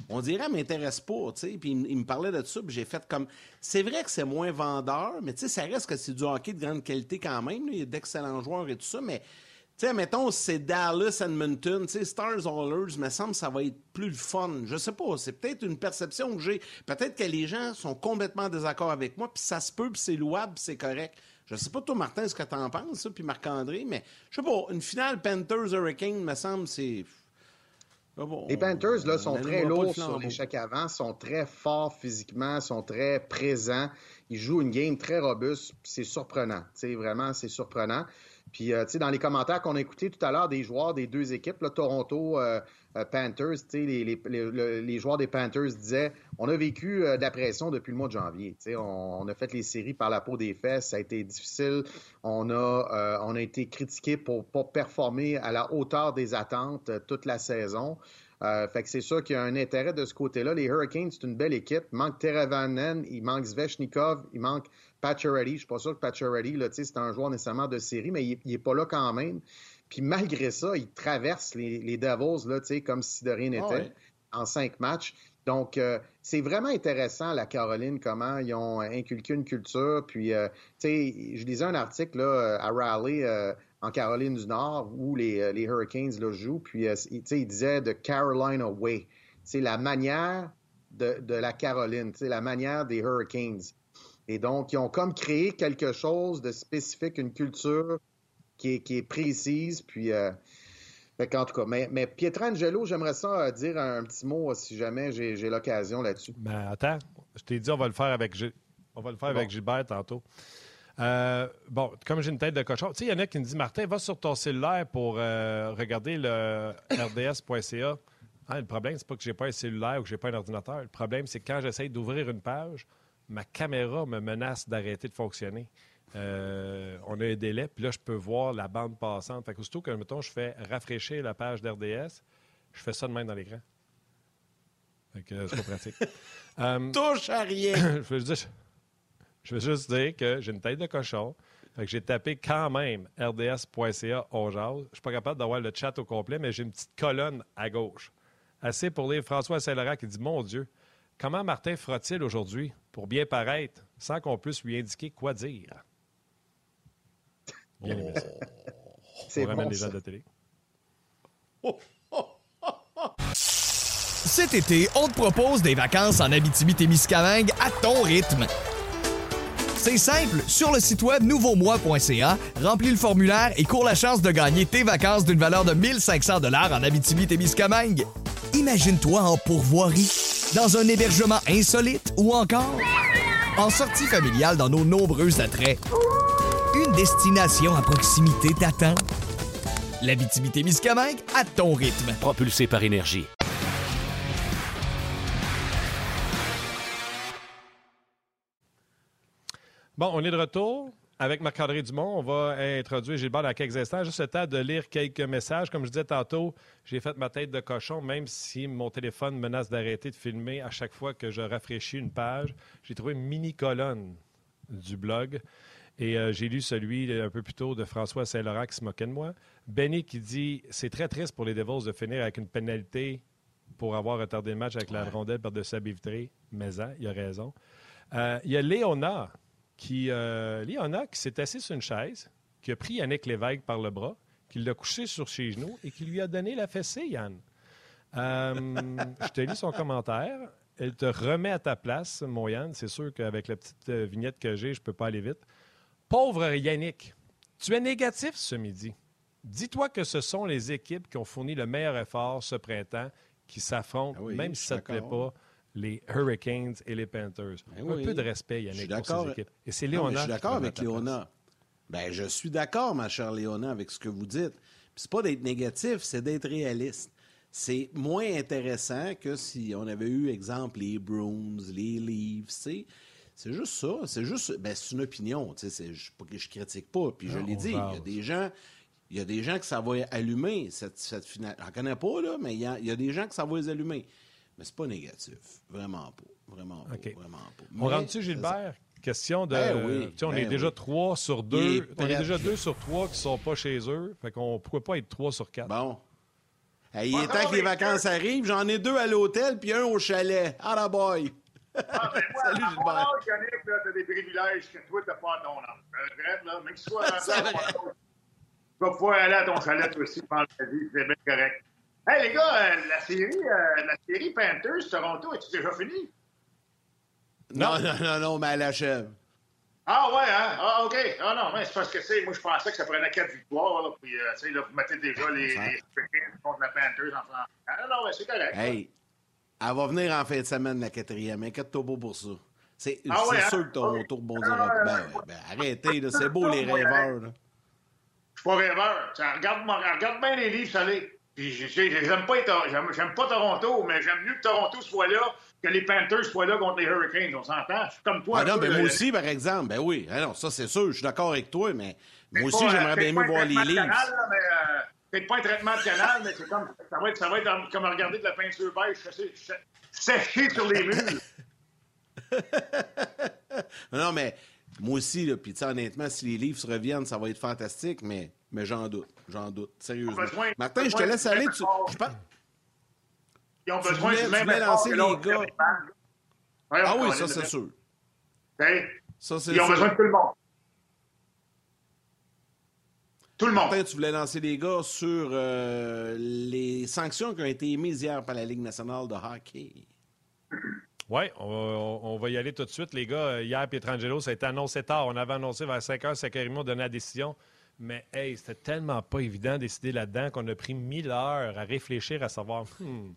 On dirait, m'intéresse pas, tu sais. Puis ils, me parlaient de ça, puis j'ai fait comme. C'est vrai que c'est moins vendeur, mais tu sais, ça reste que c'est du hockey de grande qualité quand même. Il y a d'excellents joueurs et tout ça, mais tu sais, mettons, c'est Dallas, Edmonton, tu sais, Stars Allers, me semble que ça va être plus le fun. Je sais pas, c'est peut-être une perception que j'ai. Peut-être que les gens sont complètement en désaccord avec moi, puis ça se peut, puis c'est louable, c'est correct. Je sais pas, toi, Martin, ce que t'en penses, ça, puis Marc-André, mais je sais pas, une finale Panthers-Hurricane, me semble, c'est... les Panthers là, sont très lourds sur l'échec avant, sont très forts physiquement, sont très présents. Ils jouent une game très robuste, c'est surprenant. sais, vraiment, c'est surprenant. Puis, euh, tu sais, dans les commentaires qu'on a écoutés tout à l'heure des joueurs des deux équipes, là, Toronto, euh, euh, Panthers, tu sais, les, les, les, joueurs des Panthers disaient on a vécu de la pression depuis le mois de janvier. Tu sais, on, on, a fait les séries par la peau des fesses, ça a été difficile. On a, on a été critiqué pour pas performer à la hauteur des attentes toute la saison. fait que c'est sûr qu'il y a un intérêt de ce côté-là. Les Hurricanes, c'est une belle équipe. Il manque Teravanen, il manque Zvechnikov, il manque Pacioretty, je suis pas sûr que Pacioretty, c'est un joueur nécessairement de série, mais il, n'est est pas là quand même. Puis malgré ça, il traverse les, les Devils là, comme si de rien ah n'était. en cinq matchs. Donc, euh, c'est vraiment intéressant, la Caroline, comment ils ont inculqué une culture. Puis, euh, tu sais, je lisais un article là, à Raleigh, euh, en Caroline du Nord, où les, les Hurricanes là, jouent. Puis, tu sais, il disait de Carolina Way. C'est la manière de, de la Caroline, la manière des Hurricanes. Et donc, ils ont comme créé quelque chose de spécifique, une culture qui est, qui est précise. Puis, en tout cas, mais, mais Pietrangelo, j'aimerais ça euh, dire un petit mot euh, si jamais j'ai l'occasion là-dessus. Ben, attends, je t'ai dit, on va le faire avec, on va le faire avec Gilbert tantôt. Euh, bon, comme j'ai une tête de cochon, tu sais, il y en a qui me disent Martin, va sur ton cellulaire pour regarder le rds.ca. Ah, le problème, c'est pas que j'ai pas un cellulaire ou que j'ai pas un ordinateur. Le problème, c'est que quand j'essaye d'ouvrir une page, ma caméra me menace d'arrêter de fonctionner. Euh, on a un délai, puis là, je peux voir la bande passante. Fait aussitôt que, mettons, je fais rafraîchir la page d'RDS, je fais ça de même dans l'écran. Fait que c'est pas pratique. um, Touche à rien! je, veux je veux juste dire que j'ai une tête de cochon. Fait que j'ai tapé quand même rds.ca au Je suis pas capable d'avoir le chat au complet, mais j'ai une petite colonne à gauche. Assez pour lire François Saint-Laurent qui dit Mon Dieu, comment Martin fera-t-il aujourd'hui pour bien paraître sans qu'on puisse lui indiquer quoi dire? Bien aimé ça. C'est bon, les gens de la télé. Cet été, on te propose des vacances en Abitibi-Témiscamingue à ton rythme. C'est simple, sur le site web nouveaumois.ca, remplis le formulaire et cours la chance de gagner tes vacances d'une valeur de 1500 dollars en Abitibi-Témiscamingue. Imagine-toi en pourvoirie, dans un hébergement insolite ou encore en sortie familiale dans nos nombreux attraits une destination à proximité t'attend. La Miscamingue à ton rythme. Propulsé par énergie. Bon, on est de retour avec Marc-André Dumont. On va introduire Gilbert dans quelques instants. Juste le temps de lire quelques messages. Comme je disais tantôt, j'ai fait ma tête de cochon, même si mon téléphone menace d'arrêter de filmer à chaque fois que je rafraîchis une page. J'ai trouvé une mini-colonne du blog. Et euh, j'ai lu celui un peu plus tôt de François Saint-Laurent qui se moquait de moi. Benny qui dit C'est très triste pour les Devils de finir avec une pénalité pour avoir retardé le match avec la rondelle par-dessus la vitrée. Mais hein, il a raison. Euh, il y a Léona qui, euh, Léona qui s'est assis sur une chaise, qui a pris Yannick Lévesque par le bras, qui l'a couché sur ses genoux et qui lui a donné la fessée, Yann. je te lis son commentaire. Elle te remet à ta place, mon Yann. C'est sûr qu'avec la petite vignette que j'ai, je ne peux pas aller vite. Pauvre Yannick, tu es négatif ce midi. Dis-toi que ce sont les équipes qui ont fourni le meilleur effort ce printemps qui s'affrontent, ah même si ça ne te plaît pas, les Hurricanes et les Panthers. Ben un peu de respect, Yannick, pour ces équipes. Et c'est Léona. je suis d'accord avec Léona. Ben, je suis d'accord, ma chère Léona, avec ce que vous dites. Ce n'est pas d'être négatif, c'est d'être réaliste. C'est moins intéressant que si on avait eu, exemple, les Bruins, les Leafs, c'est juste ça. C'est juste. Ben, c'est une opinion. Tu sais, je, je critique pas. Puis je l'ai dit, il y a des gens. Il y a des gens que ça va allumer, cette, cette finale. J'en connais pas, là, mais il y, y, a, des gens que ça va les allumer. Mais c'est pas négatif. Vraiment pas. Vraiment pas. Vraiment pas. on rentre-tu, Gilbert? Question de. Ben oui, tu sais, on ben est déjà trois sur deux. On est déjà deux sur trois qui sont pas chez eux. Fait qu'on pourrait pas être trois sur quatre? Bon. il est temps que les vacances arrivent. J'en ai deux à l'hôtel puis un au chalet. Ah, boy! Ah, ben moi, Salut, Gilbert. Yannick, t'as des privilèges que toi, t'as pas à ton âge. Regrette, là, même si tu vas pouvoir aller à ton chalet, toi aussi, pendant la vie, c'est bien correct. Hey, les gars, euh, la série, euh, la série Panthers Toronto, est-tu déjà fini? Non, non, non, non, mais elle achève. Ah ouais, hein? Ah, OK. Ah non, mais c'est parce que, c'est, moi, je pensais que ça prenait quatre victoires, là, puis, euh, tu sais, là, vous mettez déjà les, les contre la Panthers en France. Ah non, non, mais c'est correct. Hey, elle va venir en fin de semaine, la quatrième. Inquiète-toi pas pour ça. C'est ah ouais, sûr hein? que Toronto rebondira. Ah, ben, ben, arrêtez, c'est beau les rêveurs. Là. Je suis pas rêveur. Regarde, regarde bien les livres salés. J'aime pas, j'aime pas Toronto, mais j'aime mieux que Toronto soit là que les Panthers soient là contre les Hurricanes. On s'entend? Je suis comme toi. Ah non, mais moi aussi, par exemple. Ben oui. Alors, ça, c'est sûr. Je suis d'accord avec toi, mais, moi aussi, j'aimerais bien mieux voir les livres. Euh, peut-être pas un traitement de canal, mais c'est comme, ça va être, ça va être comme regarder de la peinture beige séchée sur les murs. non, mais moi aussi, là, puis honnêtement, si les livres reviennent, ça va être fantastique, mais, mais j'en doute. J'en doute, sérieusement. Martin, je te laisse aller. Tu... Je, Ils ont Tu besoin voulais- du même tu voulais effort lancer les gars. Ah oui, ça, est c'est sûr. Ça, c'est Ils ont sûr. besoin de tout le monde. Tout le monde. Martin, tu voulais lancer les gars sur euh, les sanctions qui ont été émises hier par la Ligue nationale de hockey. Oui, on, va- on va y aller tout de suite, les gars. Hier, Pietrangelo, ça a été annoncé tard. On avait annoncé vers 5h, 5h30, on donnait la décision. Mais hey, c'était tellement pas évident de décider là-dedans qu'on a pris 1000 heures à réfléchir, à savoir, hmm,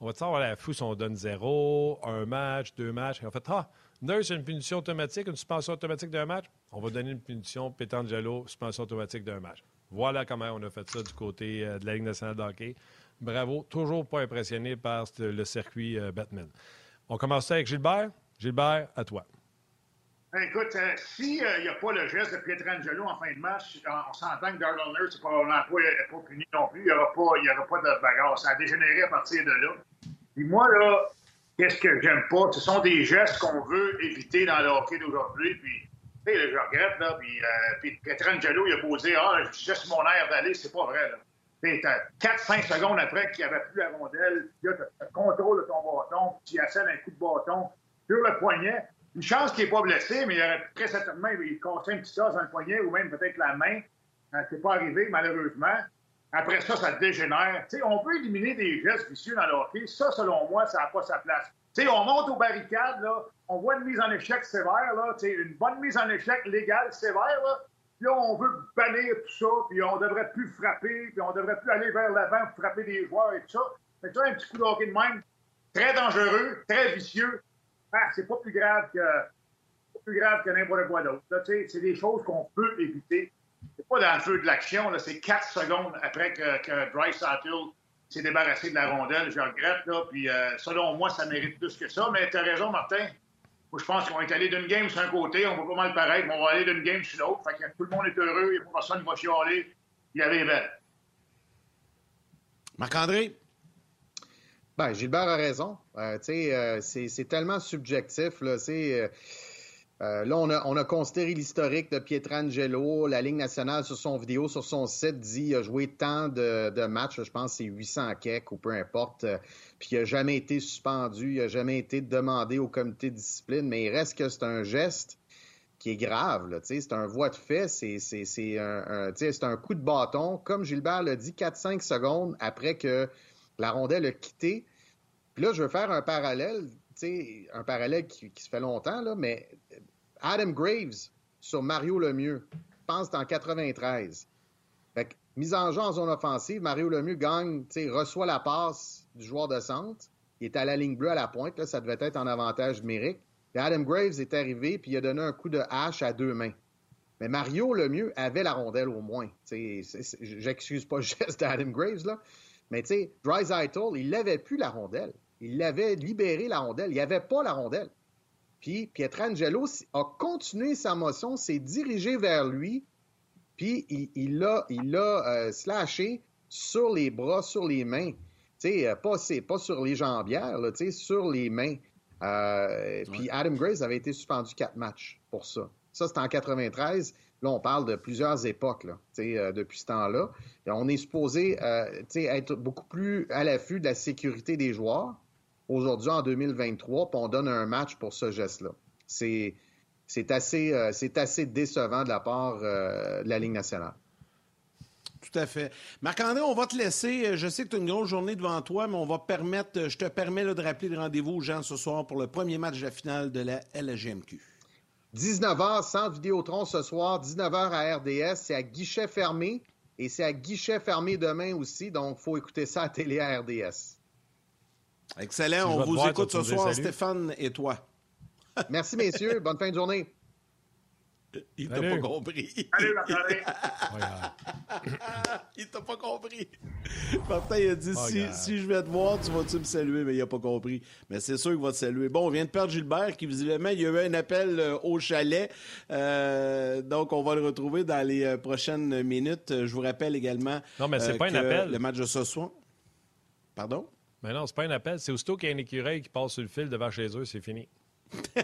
on va-tu avoir la fou si on donne zéro, un match, deux matchs? Et en fait, ah, Nurse, une punition automatique, une suspension automatique d'un match. On va donner une punition Pietrangelo, suspension automatique d'un match. Voilà comment on a fait ça du côté euh, de la Ligue nationale de hockey. Bravo, toujours pas impressionné par le circuit euh, Batman. On commence ça avec Gilbert. Gilbert, à toi. Ben, Écoute, euh, s'il n'y a pas le geste de Pietrangelo en fin de match, on, s'entend que Darnell Nurse n'est pas, est pas puni non plus. Il n'y aura, aura pas de bagarre. Ça a dégénéré à partir de là. Puis moi, là, qu'est-ce que j'aime pas? Ce sont des gestes qu'on veut éviter dans le hockey d'aujourd'hui. Puis, tu sais, je regrette, là. Puis, euh, puis Pietrangelo, il a beau dire, ah, je juste mon air d'aller, c'est pas vrai, là. Tu sais, t'as 4-5 secondes après qu'il n'y avait plus la rondelle, puis là, tu le contrôle de ton bâton, puis tu assènes un coup de bâton sur le poignet. Une chance qu'il n'est pas blessé, mais il aurait très certainement il cassé un petit os dans le poignet ou même peut-être la main. Euh, C'est pas arrivé, malheureusement. Après ça, ça dégénère. On peut éliminer des gestes vicieux dans le hockey. Ça, selon moi, ça n'a pas sa place. On monte aux barricades, là, on voit une mise en échec sévère, là, une bonne mise en échec légale sévère, là. Puis là, on veut bannir tout ça, puis on devrait plus frapper, puis on devrait plus aller vers l'avant pour frapper des joueurs et tout ça. Fait que un petit coup de hockey de même, très dangereux, très vicieux. Ah, c'est pas plus grave que pas plus grave que n'importe quoi d'autre. C'est des choses qu'on peut éviter. C'est pas dans le feu de l'action, c'est quatre secondes après que, que Bryce s'est débarrassé de la rondelle. Je regrette, là, puis euh, selon moi, ça mérite plus que ça. Mais tu as raison, Martin. Moi, je pense qu'on est allé d'une game sur un côté, on va pas mal paraître, mais on va aller d'une game sur l'autre. Tout le monde est heureux, il n'y personne qui va chialer. Il y avait belle. Marc-André? Ben, Gilbert a raison. Euh, euh, c'est tellement subjectif. Là, euh, là on, a, on a considéré l'historique de Pietrangelo. La Ligue nationale, sur son vidéo, sur son site, dit qu'il a joué tant de, matchs. Je pense que c'est 800 kek ou peu importe. puis il n'a jamais été suspendu. Il n'a jamais été demandé au comité de discipline. Mais il reste que c'est un geste qui est grave. C'est un voie de fait. C'est un, un coup de bâton. Comme Gilbert l'a dit, 4-5 secondes après que la rondelle a quitté. Là, je veux faire un parallèle, un parallèle qui, se fait longtemps, là, mais Adam Graves sur Mario Lemieux, je pense que en 93. Fait mise en jeu en zone offensive, Mario Lemieux gagne, reçoit la passe du joueur de centre. Il est à la ligne bleue à la pointe, là, ça devait être en avantage numérique. Puis Adam Graves est arrivé, puis il a donné un coup de hache à deux mains. Mais Mario Lemieux avait la rondelle au moins. J'excuse pas le geste d'Adam Graves, là. Mais tu sais, il n'avait plus la rondelle. Il l'avait libéré la rondelle. Il n'y avait pas la rondelle. Puis Pietrangelo a continué sa motion, s'est dirigé vers lui, puis il l'a il euh, slashé sur les bras, sur les mains. Tu sais, euh, pas, pas sur les jambières, là, sur les mains. Euh, Puis Adam Graves avait été suspendu quatre matchs pour ça. Ça, c'était en 93. Là, on parle de plusieurs époques là, euh, depuis ce temps-là. On est supposé euh, être beaucoup plus à l'affût de la sécurité des joueurs aujourd'hui en 2023, puis on donne un match pour ce geste-là. C'est c'est assez, euh, c'est assez décevant de la part euh, de la Ligue nationale. Tout à fait. Marc-André, on va te laisser. Je sais que tu as une grosse journée devant toi, mais on va permettre, je te permets là, de rappeler le rendez-vous aux gens ce soir pour le premier match de la finale de la LGMQ. 19h, centre Vidéotron ce soir, 19h à RDS, c'est à guichet fermé et c'est à guichet fermé demain aussi, donc il faut écouter ça à télé à RDS. Excellent. Si on vous voir, écoute ce soir, salut. Stéphane et toi. Merci messieurs, bonne fin de journée. Il t'a pas compris. Allez, il t'a pas compris. Martin, il a dit Oh, si, si je vais te voir, tu vas-tu me saluer? Mais il a pas compris. Mais c'est sûr qu'il va te saluer. Bon, on vient de perdre Gilbert, qui visiblement, il y a eu un appel euh, au chalet. Euh, donc, on va le retrouver dans les euh, prochaines minutes. Je vous rappelle également. Non, mais c'est euh, pas un appel. Le match de ce soir. Pardon? Mais non, c'est pas un appel. C'est aussitôt qu'il y a un écureuil qui passe sur le fil devant chez eux, c'est fini.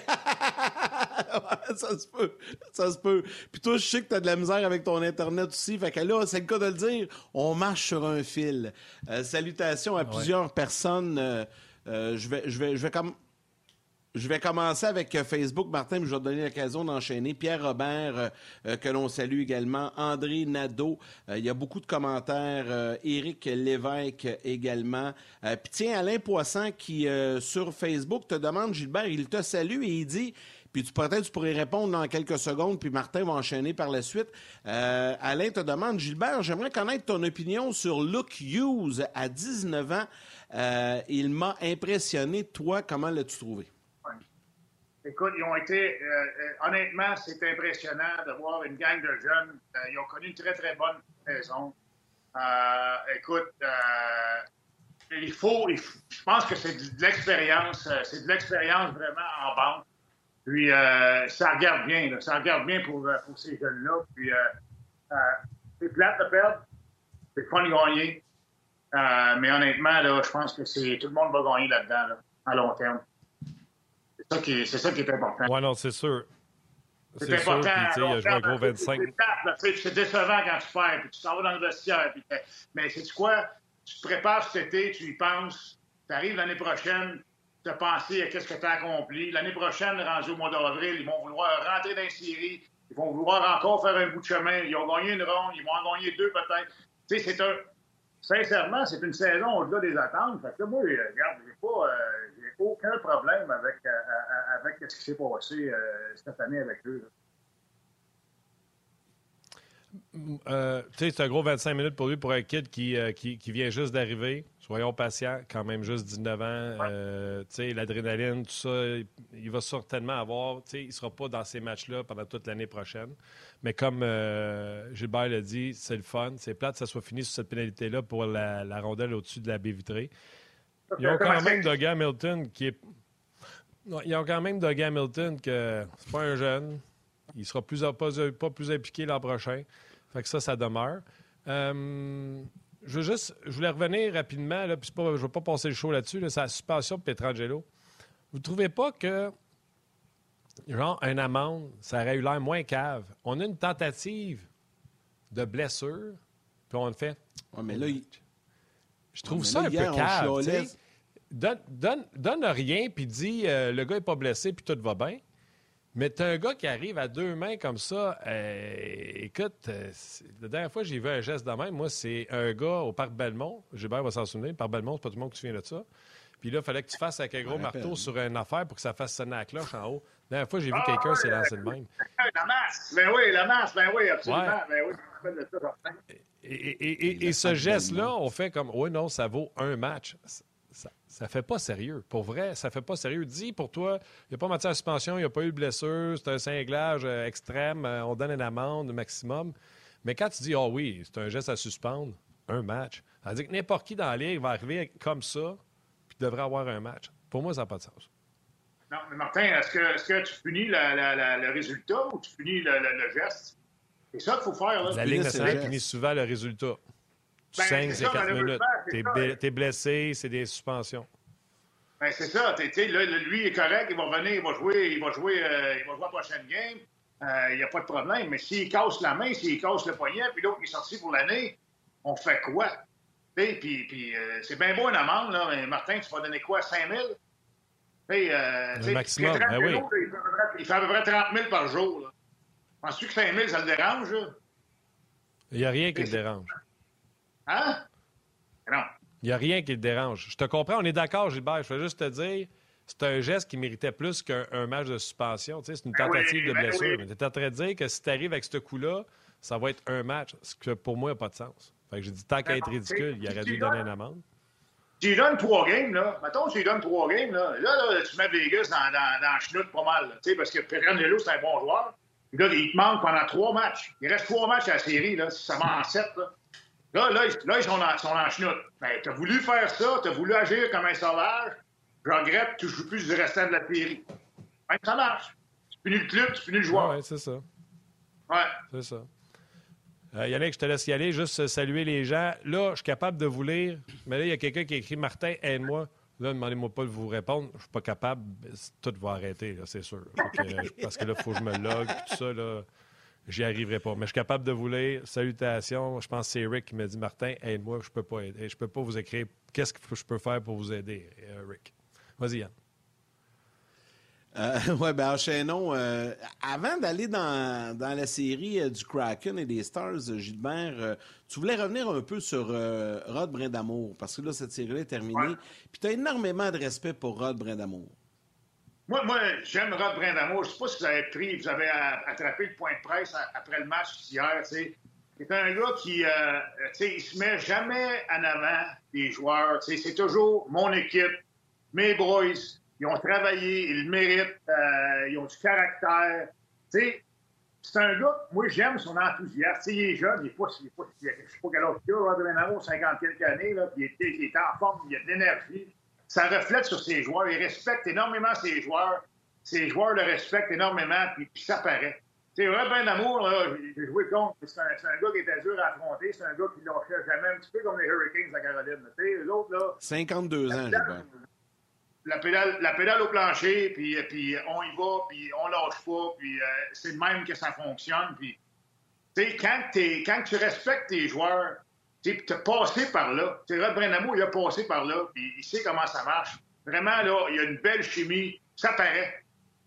ça se peut. Ça se peut. Puis toi, je sais que tu as de la misère avec ton Internet aussi. Fait que là, c'est le cas de le dire. On marche sur un fil. Euh, salutations à plusieurs personnes. Euh, euh, je vais, je vais, je vais comme. Je vais commencer avec Facebook, Martin, mais je vais te donner l'occasion d'enchaîner. Pierre Robert, que l'on salue également. André Nadeau, il y a beaucoup de commentaires. Éric Lévesque également. Puis tiens, Alain Poisson qui, sur Facebook, te demande, Gilbert, il te salue et il dit puis peut-être tu pourrais répondre dans quelques secondes, puis Martin va enchaîner par la suite. Euh, Alain te demande, Gilbert, j'aimerais connaître ton opinion sur Luke Hughes à 19 ans. Euh, il m'a impressionné. Toi, comment l'as-tu trouvé? Écoute, ils ont été, euh, honnêtement, c'est impressionnant de voir une gang de jeunes. ils ont connu une très, très bonne saison. écoute, il faut, je pense que c'est de l'expérience, c'est de l'expérience vraiment en banque. Puis euh, ça regarde bien, ça regarde bien pour, euh, pour ces jeunes-là. Puis euh, euh, c'est plate de perdre, c'est fun de gagner. Euh, mais honnêtement, là, je pense que c'est tout le monde va gagner là-dedans, là, à long terme. C'est ça qui est, c'est ça qui est important. Oui, non, c'est sûr. C'est important. Sûr, il a un gros 25. C'est décevant quand tu perds, puis tu t'en vas dans le vestiaire. Puis, mais c'est quoi? Tu te prépares cet été, tu y penses, tu arrives l'année prochaine, de penser à qu'est-ce que tu as accompli. L'année prochaine, rendu au mois d'avril, ils vont vouloir rentrer dans les séries. Ils vont vouloir encore faire un bout de chemin. Ils ont gagné une ronde, ils vont en gagner deux peut-être. Tu sais, c'est un. Sincèrement, c'est une saison au-delà des attentes. Fait que moi, regarde, j'ai pas. Euh, aucun problème avec, euh, avec ce qui s'est passé euh, cette année avec eux. Euh, c'est un gros 25 minutes pour lui, pour un kid qui, qui, qui vient juste d'arriver. Soyons patients, quand même juste 19 ans. Euh, l'adrénaline, tout ça, il va certainement avoir. Il ne sera pas dans ces matchs-là pendant toute l'année prochaine. Mais comme euh, Gilbert l'a dit, c'est le fun. C'est plate que ça soit fini sur cette pénalité-là pour la, rondelle au-dessus de la baie vitrée. Ils ont quand même Doug Hamilton qui est. ils ont quand même Doug Hamilton que c'est pas un jeune. Il ne sera plus, pas, plus impliqué l'an prochain. Fait que ça, ça demeure. Euh, je veux juste, je voulais revenir rapidement, là, puis pas, je ne vais pas passer le show là-dessus, là, c'est la suspension de Petrangelo. Vous ne trouvez pas que, genre, un amende, ça aurait eu l'air moins cave? On a une tentative de blessure, puis on le fait. Ouais, mais là, Je trouve ça un peu cave. Donne, donne, donne, rien, puis dis euh, le gars n'est pas blessé, puis tout va bien. Mais t'as un gars qui arrive à deux mains comme ça. Euh, écoute, euh, la dernière fois j'ai vu un geste de même, moi, c'est un gars au Parc Belmont. Gilbert va s'en souvenir. Parc Belmont, c'est pas tout le monde qui se souvient de ça. Puis là, il fallait que tu fasses avec un gros marteau sur une affaire pour que ça fasse sonner la cloche en haut. La dernière fois, j'ai vu ah, quelqu'un s'est lancé de même. La masse! Ben oui, la masse, ben oui, absolument. Ben oui, et, et, et, et ce geste-là, on fait comme, oui, non, ça vaut un match ça ne fait pas sérieux. Pour vrai, ça fait pas sérieux. Dis pour toi, il n'y a pas matière à suspension, il n'y a pas eu de blessure, c'est un cinglage euh, extrême, euh, on donne une amende maximum. Mais quand tu dis, oh oui, c'est un geste à suspendre, un match, ça veut dire que n'importe qui dans la ligue va arriver comme ça, puis devrait avoir un match. Pour moi, ça n'a pas de sens. Non, mais Martin, est-ce que, tu punis le résultat ou tu punis le, geste? C'est ça qu'il faut faire. Là. La Ligue nationale punit souvent le résultat. Tu ben, c'est 4 minutes. T'es, es blessé, c'est des suspensions. Ben, c'est ça. là, lui est correct, il va venir, il va jouer, il va jouer, euh, il va jouer la prochaine game. Euh, il n'y a pas de problème. Mais s'il casse la main, s'il casse le poignet, puis l'autre est sorti pour l'année, on fait quoi? Puis, puis euh, c'est bien beau une amende, là, mais Martin, tu vas donner quoi? 5 000? le maximum, ben oui. il, fait à peu près 30 000 par jour. Penses-tu que 5 000, ça le dérange? Il n'y a rien qui le dérange. Hein? Non. Il n'y a rien qui le dérange. Je te comprends, on est d'accord, Gilbert. Je veux juste te dire, c'est un geste qui méritait plus qu'un match de suspension. c'est une ben tentative de ben blessure. Tu es en train de dire que si tu arrives avec ce coup-là, ça va être un match, ce que pour moi n'a pas de sens. Fait que j'ai dit, tant qu'à être ridicule, il aurait dû donner une amende. Tu lui donnes trois games, là. Mettons, tu lui donnes trois games, là. Là, tu mets Vegas dans, dans, dans chenoute pas mal, tu sais, parce que Perranello, c'est un bon joueur. Là, il te manque pendant trois matchs. Il reste trois matchs à la série, là. Si ça va en sept, là. Là, là, ils sont en, sont en chenoute. Ben, t'as voulu faire ça, t'as voulu agir comme un sauvage. Je regrette, tu joues plus du restant de la série. Ben, ça marche. Tu finis le club, tu finis le joueur. Oui, c'est ça. Ouais. C'est ça. Euh, Yannick, je te laisse y aller, juste saluer les gens. Là, je suis capable de vous lire, mais là, il y a quelqu'un qui écrit Martin, aide-moi. Là, demandez-moi pas de vous répondre. Je suis pas capable. Tout va arrêter, c'est sûr. parce que là, il faut que je me log, tout ça, là, j'y arriverai pas. Mais je suis capable de vous lire. Salutations. Je pense que c'est Rick qui m'a dit Martin, aide-moi, je peux pas aider. Je peux pas vous écrire. Qu'est-ce que je peux faire pour vous aider, euh, Rick? Vas-y, Yann. Euh, oui, ben enchaînons. Euh, avant d'aller dans, dans, la série euh, du Kraken et des Stars, Gilbert, tu voulais revenir un peu sur Rod Brindamour, parce que là, cette série-là est terminée. Puis tu as énormément de respect pour Rod Brindamour. Moi, moi j'aime Rod Brindamour. Je ne sais pas si vous avez pris, vous avez attrapé le point de presse après le match hier. C'est un gars qui ne se met jamais en avant des joueurs. C'est toujours mon équipe, mes boys ils ont travaillé, ils le méritent, euh, ils ont du caractère. Tu sais, c'est un gars, moi j'aime son enthousiasme. il est jeune, il n'est pas, il est pas, je sais pas quel âge il a, Rod Renaro, 50 quelques années, là, puis il est, il est, en forme, il a de l'énergie. Ça reflète sur ses joueurs, il respecte énormément ses joueurs. Ses joueurs le respectent énormément, puis, ça paraît. Tu sais, Rod d'amour, j'ai joué contre, c'est un, un, gars qui était dur à affronter, c'est un gars qui lâchait jamais, un petit peu comme les Hurricanes à Caroline. Tu sais, eux autres, là. 52 ans, Gilbert la pédale, la pédale au plancher, puis, puis on y va, puis on lâche pas, puis euh, c'est même que ça fonctionne. Puis, quand, quand tu respectes tes joueurs, tu as passé par là. Rod Brenamo, il a passé par là, puis il sait comment ça marche. Vraiment, là, il y a une belle chimie. Ça paraît.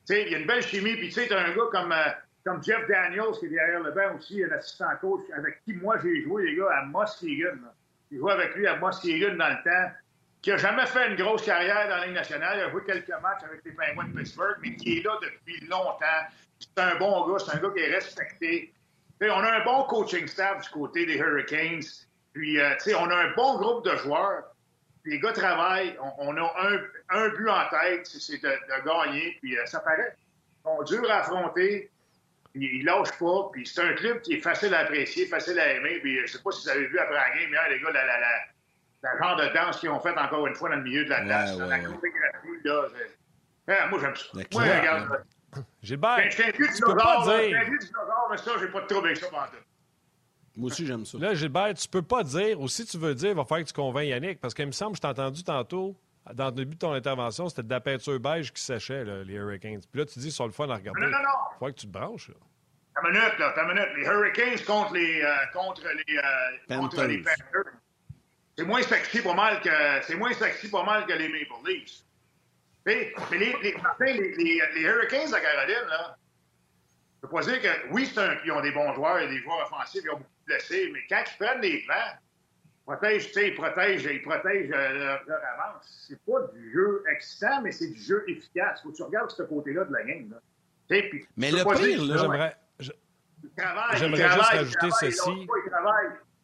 Il y a une belle chimie, puis tu sais, un gars comme, euh, comme Jeff Daniels, qui est derrière le banc aussi, un assistant coach, avec qui moi j'ai joué, les gars, à Muskegon. J'ai joué avec lui à Muskegon dans le temps qui n'a jamais fait une grosse carrière dans la Ligue nationale. Il a joué quelques matchs avec les Penguins de Pittsburgh, mais qui est là depuis longtemps. C'est un bon gars, c'est un gars qui est respecté. on a un bon coaching staff du côté des Hurricanes. Puis, euh, on a un bon groupe de joueurs. les gars travaillent. On, a un, but en tête, c'est de, gagner. Puis euh, ça paraît. Ils sont durs à affronter. Ils lâchent pas. Puis c'est un club qui est facile à apprécier, facile à aimer. Puis je sais pas si vous avez vu après la game, hier, les gars, la, la, la le genre de danse qu'ils ont fait encore une fois dans le milieu de la danse. Ouais, la chorégraphie, là. Ah, moi, j'aime ça. Moi, regarde. Gilbert, ben, je tu peux pas dire... Je dinosaure, mais ça, j'ai pas de trouble avec ça pendant moi aussi, j'aime ça. Là, Gilbert, tu peux pas dire, ou si tu veux dire, il va falloir que tu convaincs Yannick, parce qu'il me semble, je t'ai entendu tantôt, dans le début de ton intervention, c'était de la peinture beige qui séchait, là, les Hurricanes. Puis là, tu dis, sur le fun à regarder. Non, non, non. Il faut que tu te branches, là. Ta minute, là, ta minute. Les Hurricanes contre les, euh, contre les, euh, contre les Panthers. C'est moins sexy pas mal que c'est moins sexy pas mal que les Maple Leafs. mais les, les, Martin, les, les, Hurricanes de Caroline, là, je peux pas dire que oui, un, ils ont des bons joueurs, et des joueurs offensifs, ils ont beaucoup de blessés, mais quand ils prennent des plans, ils protègent, ils protègent, ils protègent euh, leur, leur, avance. C'est pas du jeu excitant, mais c'est du jeu efficace. Faut que tu regardes ce côté-là de la game. Là. Puis, mais le pire, là, j'aimerais, j'aimerais juste rajouter ceci.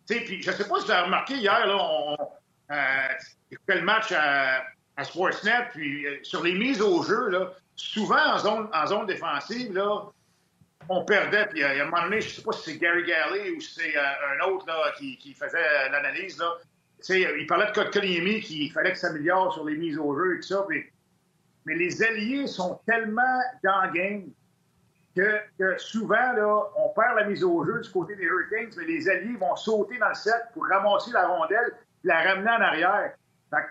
Puis, je ne sais pas si vous avez remarqué hier, là, on, euh, le match à, Sportsnet, puis euh, sur les mises au jeu, souvent en zone, en zone défensive, on perdait. Puis, euh, a un moment donné, je ne sais pas si c'est Gary Galley ou si c'est euh, un autre qui, faisait l'analyse. Il parlait de Kotkaniemi qu'il fallait que ça s'améliore sur les mises au jeu et tout ça. mais les alliés sont tellement dans le game que, souvent, là, on perd la mise au jeu du côté des Hurricanes, mais les alliés vont sauter dans le set pour ramasser la rondelle et la ramener en arrière.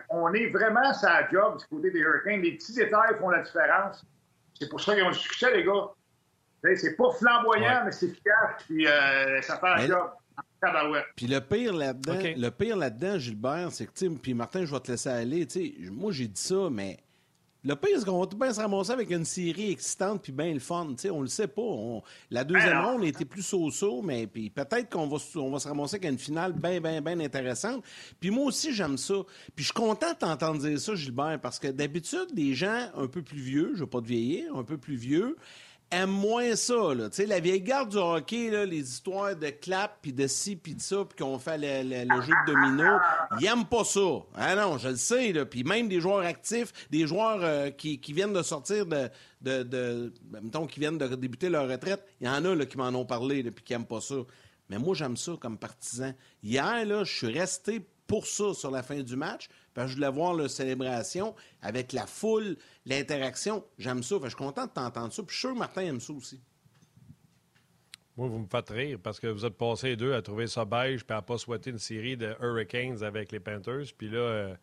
on est vraiment sa job du côté des Hurricanes. Les petits détails font la différence. C'est pour ça qu'ils ont du succès, les gars. C'est pas flamboyant, mais c'est efficace, puis euh, ça fait un job. Puis le pire là-dedans, le pire là-dedans, Gilbert, c'est que, puis Martin, je vais te laisser aller. Moi, j'ai dit ça, mais le pire, c'est qu'on va tout bien se ramasser avec une série excitante puis bien le fun. sais, on le sait pas. La deuxième ronde était plus so-so, mais puis peut-être qu'on va, on va se ramasser avec une finale bien, bien, bien intéressante. Puis moi aussi, j'aime ça. Puis je suis content de t'entendre dire ça, Gilbert, parce que d'habitude, des gens un peu plus vieux, je veux pas te vieillir, un peu plus vieux, aime moins ça. Là. La vieille garde du hockey, là, les histoires de clap, puis de ci, puis de ça, puis qu'on fait le, jeu de domino, ils n'aiment pas ça. Ah non, je le sais. Puis même des joueurs actifs, des joueurs euh, qui, viennent de sortir de, ben, qui viennent de débuter leur retraite, il y en a là, qui m'en ont parlé, puis qui n'aiment pas ça. Mais moi, j'aime ça comme partisan. Hier, je suis resté pour ça sur la fin du match. Parce que je voulais voir la célébration avec la foule, l'interaction. J'aime ça. je suis content de t'entendre ça. Puis je suis sûr que Martin aime ça aussi. Moi, vous me faites rire parce que vous êtes passés deux à trouver ça beige puis à pas souhaiter une série de Hurricanes avec les Panthers. Puis là, euh,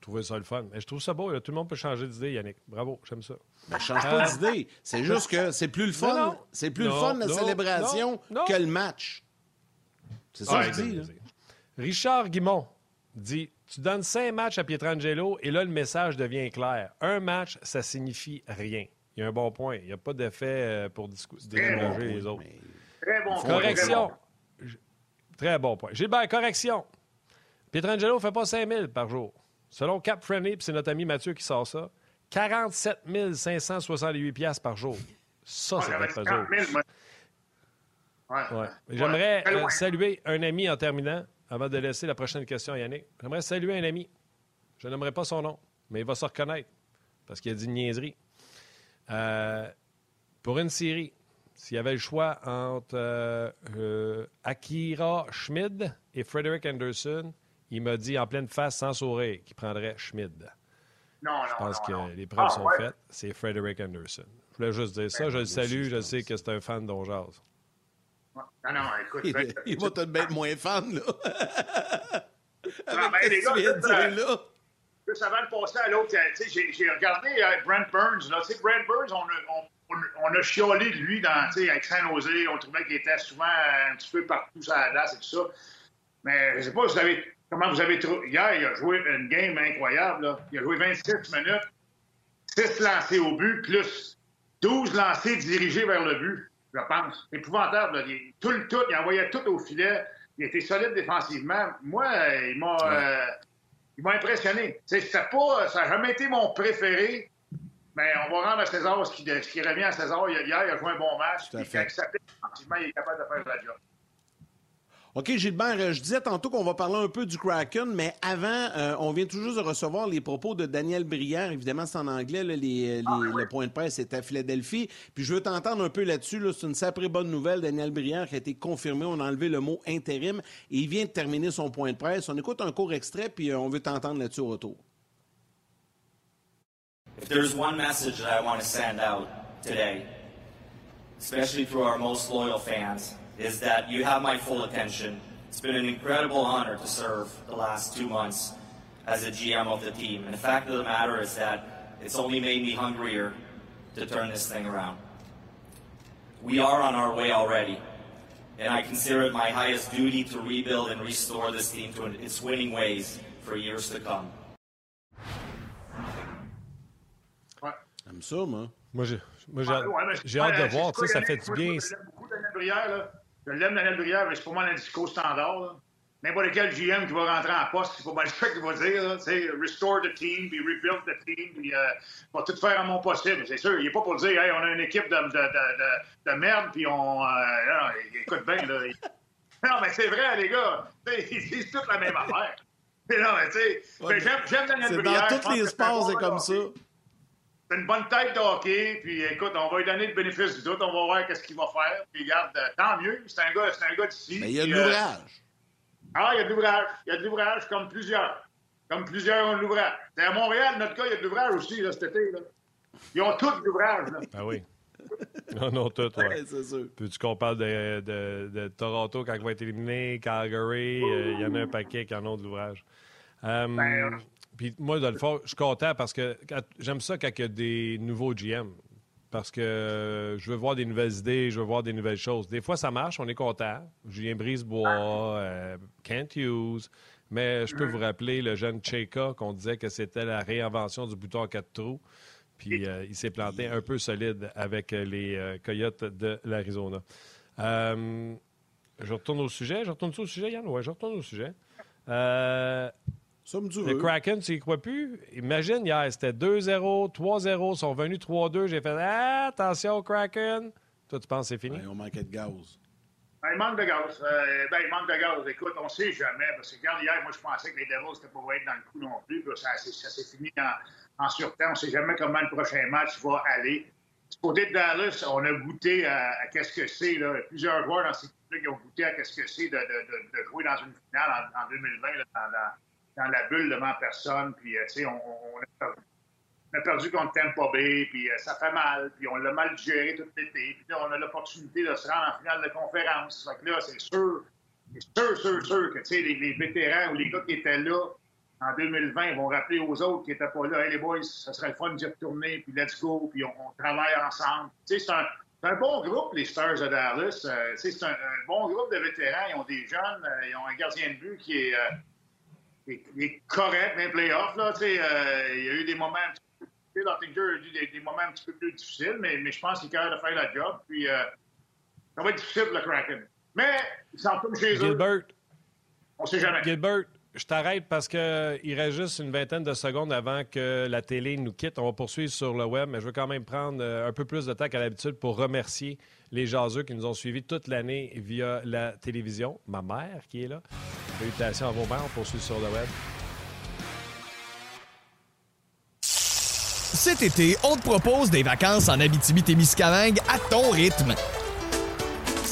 trouvé ça le fun. Mais je trouve ça beau. là. Tout le monde peut changer d'idée, Yannick. Bravo, j'aime ça. Ben, change pas d'idée. C'est juste que c'est plus le fun. C'est plus le fun, la non, célébration, non, que le match. C'est ça Ouais, que je dis. Richard Guimont dit Tu donnes cinq matchs à Pietrangelo et là, le message devient clair. Un match, ça signifie rien. Il y a un bon point. Il n'y a pas d'effet euh, pour déménager les autres. Très bon. point, Correction. très J- Très bon point. Gilbert, correction. Pietrangelo ne fait pas 5 000 par jour. Selon Cap Friendly, puis c'est notre ami Mathieu qui sort ça, 47 568 piastres par jour. Ça, bon. c'est J'avais notre dit 40 000, moi. Ouais. Ouais. J'aimerais euh, saluer un ami en terminant, avant de laisser la prochaine question à Yannick. J'aimerais saluer un ami. Je n'aimerais pas son nom, mais il va se reconnaître parce qu'il a dit une niaiserie. Euh, pour une série, s'il y avait le choix entre euh, euh, Akira Schmid et Frederick Anderson, il m'a dit en pleine face, sans sourire, qu'il prendrait Schmid. Non, non, Je pense non, que non. les preuves Ah, sont ouais. faites. C'est Frederick Anderson. Je voulais juste dire ça. Je le salue. Je sais que c'est un fan d'Onjaz. Non, non, écoute. Il, il va peut-être être moins fan, là. Ah, ben, les gars, dire, là, là. Juste avant de passer à l'autre, euh, tu sais, j'ai- regardé euh, Brent Burns. Là. Tu sais, Brent Burns, on a, on, on- on a chiolé de lui dans, avec San Jose. On trouvait qu'il était souvent euh, un petit peu partout sur la glace et tout ça. Mais je sais pas vous avez, comment vous avez trouvé. Hier, il a joué une game incroyable. Là. Il a joué 26 minutes, 6 lancés au but, plus 12 lancés dirigés vers le but, je pense. Épouvantable. Là. Il- tout le tout, il envoyait tout au filet. Il était solide défensivement. Moi, il m'a. euh, il m'a impressionné. Pas, ça n'a jamais été mon préféré, mais on va rendre à César ce qui, ce qui revient à César. Hier, il a joué un bon match. Puis quand il effectivement, il est capable de faire la job. OK, Gilbert, euh, je disais tantôt qu'on va parler un peu du Kraken, mais avant, euh, on vient juste de recevoir les propos de Daniel Brière. Évidemment, c'est en anglais, les- le point de presse est à Philadelphie. Puis je veux t'entendre un peu là-dessus. là. C'est une sacrée bonne nouvelle. Daniel Brière qui a été confirmé. On a enlevé le mot intérim et il vient de terminer son point de presse. On écoute un court extrait, puis euh, on veut t'entendre là-dessus au retour. If there's one message that I want to send out today, especially through our most loyal fans, is that you have my full attention. It's been an incredible honor to serve the last two months as a GM of the team. And the fact of the matter is that it's only made me hungrier to turn this thing around. We are on our way already. And I consider it my highest duty to rebuild and restore this team to its winning ways for years to come. J'aime ça, moi. Moi, j'ai moi, j'ai Ouais, hâte- ouais, j'ai hâte de voir. c'est ça fait du bien. moi, beaucoup, Brière. Là. Je l'aime, Daniel Brière, mais c'est pas mal un discours standard. là. N'importe quel GM qui va rentrer en poste, c'est pas mal ça qu'il va dire. sais, restore the team, puis rebuild the team, puis euh, va tout faire à mon possible. C'est sûr, il n'est pas pour dire, hey, on a une équipe de, de, de, de, de merde, puis on. euh, non, écoute bien, là. Non, mais c'est vrai, les gars. Ils disent toutes la même affaire. Mais non, mais tu sais, j'aime, Daniel C'est Brière. dans tous les c'est sports, c'est comme ça. C'est une bonne tête de hockey, puis écoute, on va lui donner le bénéfice du doute, on va voir qu'est-ce qu'il va faire. Puis regarde, euh, tant mieux, c'est un gars, c'est un gars d'ici. Mais il y a de euh, l'ouvrage. ah, il y a de l'ouvrage. Il y a de l'ouvrage, comme plusieurs. Comme plusieurs ont de l'ouvrage. C'est à Montréal, notre cas, il y a de l'ouvrage aussi, là, cet été. Là. Ils ont tous de l'ouvrage. là. Ah oui. Non, non, tout, ouais. Ouais, c'est sûr. Puis qu'on parle de, de- de Toronto quand il va être éliminé, Calgary, euh, il y en a un paquet qui en ont de l'ouvrage. Euh, Ben, puis moi, dans le fond, je suis content parce que j'aime ça quand il y a des nouveaux GM. Parce que euh, je veux voir des nouvelles idées, je veux voir des nouvelles choses. Des fois, ça marche, on est content. Julien Brisebois, euh, Kent Hughes. Mais je peux vous rappeler le jeune Cheka qu'on disait que c'était la réinvention du bouton à quatre trous. Puis euh, il s'est planté un peu solide avec euh, les euh, Coyotes de l'Arizona. Euh, je retourne au sujet. Je retourne au sujet, Yann? Oui, je retourne au sujet. Somme du le. Kraken, tu y crois plus? Imagine, hier, c'était 2-0, 3-0, ils sont venus 3-2. J'ai fait ah, attention, Kraken. Toi, tu penses que c'est fini? Ouais, on manquait de gaz. Ben, il manque de gaz. Euh, ben, il manque de gaz. Écoute, on sait jamais. Parce que, regarde, hier, moi, je pensais que les Devils n'étaient pas être dans le coup non plus. Ça, s'est- ça s'est fini en, en surtemps. On ne sait jamais comment le prochain match va aller. Du côté de Dallas, on a goûté à, à qu'est-ce que c'est. Là. Plusieurs joueurs dans ces équipes-là qui ont goûté à qu'est-ce que c'est de, de- de- de jouer dans une finale en, en 2020, là, dans, dans- dans la bulle devant personne. Puis, euh, tu sais, on, a perdu. On a perdu contre Tampa Bay, puis euh, ça fait mal, puis on l'a mal géré tout l'été. Puis là, on a l'opportunité de se rendre en finale de conférence. Fait que là, c'est sûr, c'est sûr, sûr, sûr que tu sais, les, vétérans ou les gars qui étaient là en 2020, ils vont rappeler aux autres qui n'étaient pas là, hey les boys, ça serait le fun d'y retourner, puis let's go, puis on, travaille ensemble. Tu sais, c'est un, bon groupe, les Stars de Dallas. Euh, c'est un, bon groupe de vétérans. Ils ont des jeunes, ils ont un gardien de but qui est, est- qui est correct dans les playoffs. Là, euh, il y a eu des moments un petit peu a eu des, des moments un petit peu plus difficiles, mais, mais je pense qu'il est capable de faire la job. Puis, euh, ça va être difficile le Kraken. Mais ils s'en tournent chez eux. Gilbert, On sait jamais. Gilbert, je t'arrête parce qu'il reste juste une vingtaine de secondes avant que la télé nous quitte. On va poursuivre sur le web, mais je veux quand même prendre euh, un peu plus de temps qu'à l'habitude pour remercier les jaseux qui nous ont suivis toute l'année via la télévision. Ma mère qui est là. Salutations à vos mères. On poursuit sur le web. Cet été, on te propose des vacances en Abitibi-Témiscamingue à ton rythme.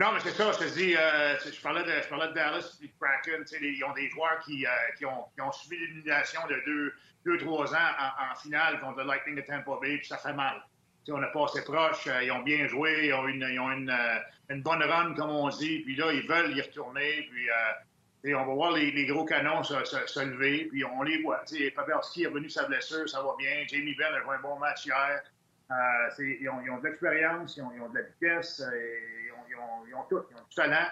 Non, mais c'est ça, je te dis, euh, je, parlais de, Dallas et Kraken. Ils ont des joueurs qui, euh, qui, ont, qui ont subi l'élimination de deux, deux, trois ans en, finale contre le Lightning de Tampa Bay, puis ça fait mal. Tu sais, on a passé proche, euh, ils ont bien joué, ils ont une, ils ont une, euh, une bonne run, comme on dit, puis là, ils veulent y retourner, puis on va voir les, les gros canons se, se- lever, puis on les voit. Pavelski est revenu sa blessure, ça va bien. Jamie Benn a joué un bon match hier. Ils, ont, ils ont de l'expérience, ils ont, ils ont de la vitesse, ils, ont, tout, ils ont du talent.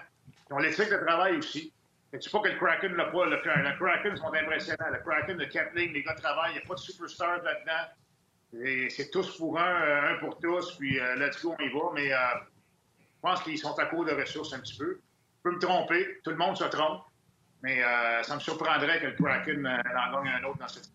Ils ont l'éthique de travail aussi. Et tu sais pas que le Kraken l'a pas. Le, le Kraken sont impressionnants. Le Kraken, le Kapling, les gars travaillent. Il n'y a pas de superstar là-dedans. C'est tous pour un, euh, un pour tous. Puis euh, let's go, on y va. Mais euh, je pense qu'ils sont à court de ressources un petit peu. Je peux me tromper. Tout le monde se trompe. Mais euh, ça me surprendrait que le Kraken en gagne un autre dans cette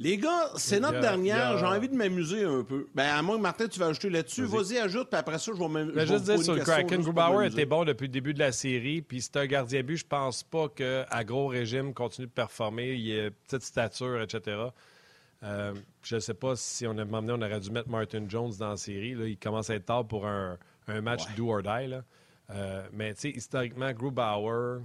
Les gars, c'est notre a- dernière. a- J'ai envie de m'amuser un peu. Ben, à moins que Martin, tu vas ajouter là-dessus. Vas-y. Ajoute, puis après ça, je vais me. Je je vais juste dire sur le Kraken, Grubauer m'amuser. était bon depuis le début de la série, puis c'est un gardien but. Je pense pas qu'à gros régime continue de performer. Il a petite stature, etc. Euh, je ne sais pas si on avait emmené, on aurait dû mettre Martin Jones dans la série. Là, il commence à être tard pour un, un match do or die. là. Euh, mais tu sais, historiquement, Grubauer,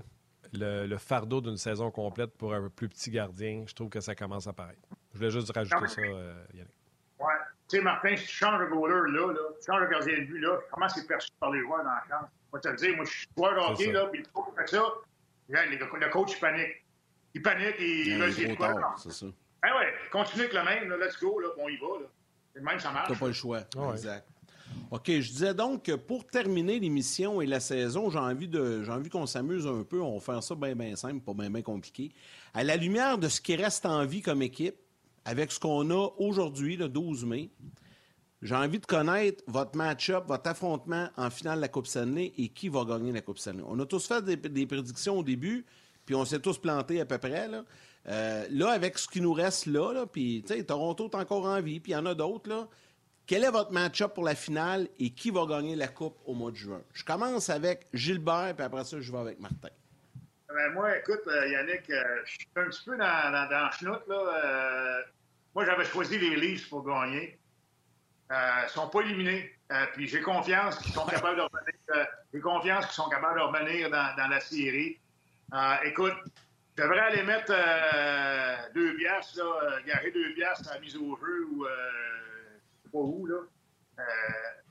le, le fardeau d'une saison complète pour un plus petit gardien, je trouve que ça commence à paraître. Je voulais juste rajouter ça, euh, Yannick. Ouais. Tu sais, Martin, si tu changes le goaler là, là, tu changes le gardien de but là, comment c'est perçu par les joueurs dans la chambre? Moi, te le dire, moi, je suis joueur de hockey, là, puis le coach fait ça. Là, le coach, il panique. Il panique et il Il veut est essayer de quoi? c'est ça. Ben ouais, continue avec le même, là, let's go, là, puis on y va, là. C'est le même, ça marche. T'as pas le choix. Ouais. Exact. OK, je disais donc que pour terminer l'émission et la saison, j'ai envie de j'ai envie qu'on s'amuse un peu. On va faire ça bien, bien simple, pas bien, bien compliqué. À la lumière de ce qui reste en vie comme équipe, avec ce qu'on a aujourd'hui, le 12 mai, j'ai envie de connaître votre match-up, votre affrontement en finale de la Coupe Stanley et qui va gagner la Coupe Stanley. On a tous fait des, prédictions au début, puis on s'est tous plantés à peu près. Là, Euh, là avec ce qui nous reste là, là Toronto est encore en vie, puis il y en a d'autres. Quel est votre match-up pour la finale et qui va gagner la Coupe au mois de juin? Je commence avec Gilbert, puis après ça, je vais avec Martin. Ben, moi, écoute, euh, Yannick, euh, je suis un petit peu dans, dans, dans chenoute, là. Euh, moi, j'avais choisi les Leafs pour gagner. Ils ne sont pas éliminés. Euh, puis j'ai confiance qu'ils sont capables de revenir. euh, j'ai confiance qu'ils sont capables de revenir dans, dans la série. Écoute, je devrais aller mettre deux piastres, là, garer deux piastres à la mise au jeu ou je sais pas où, là.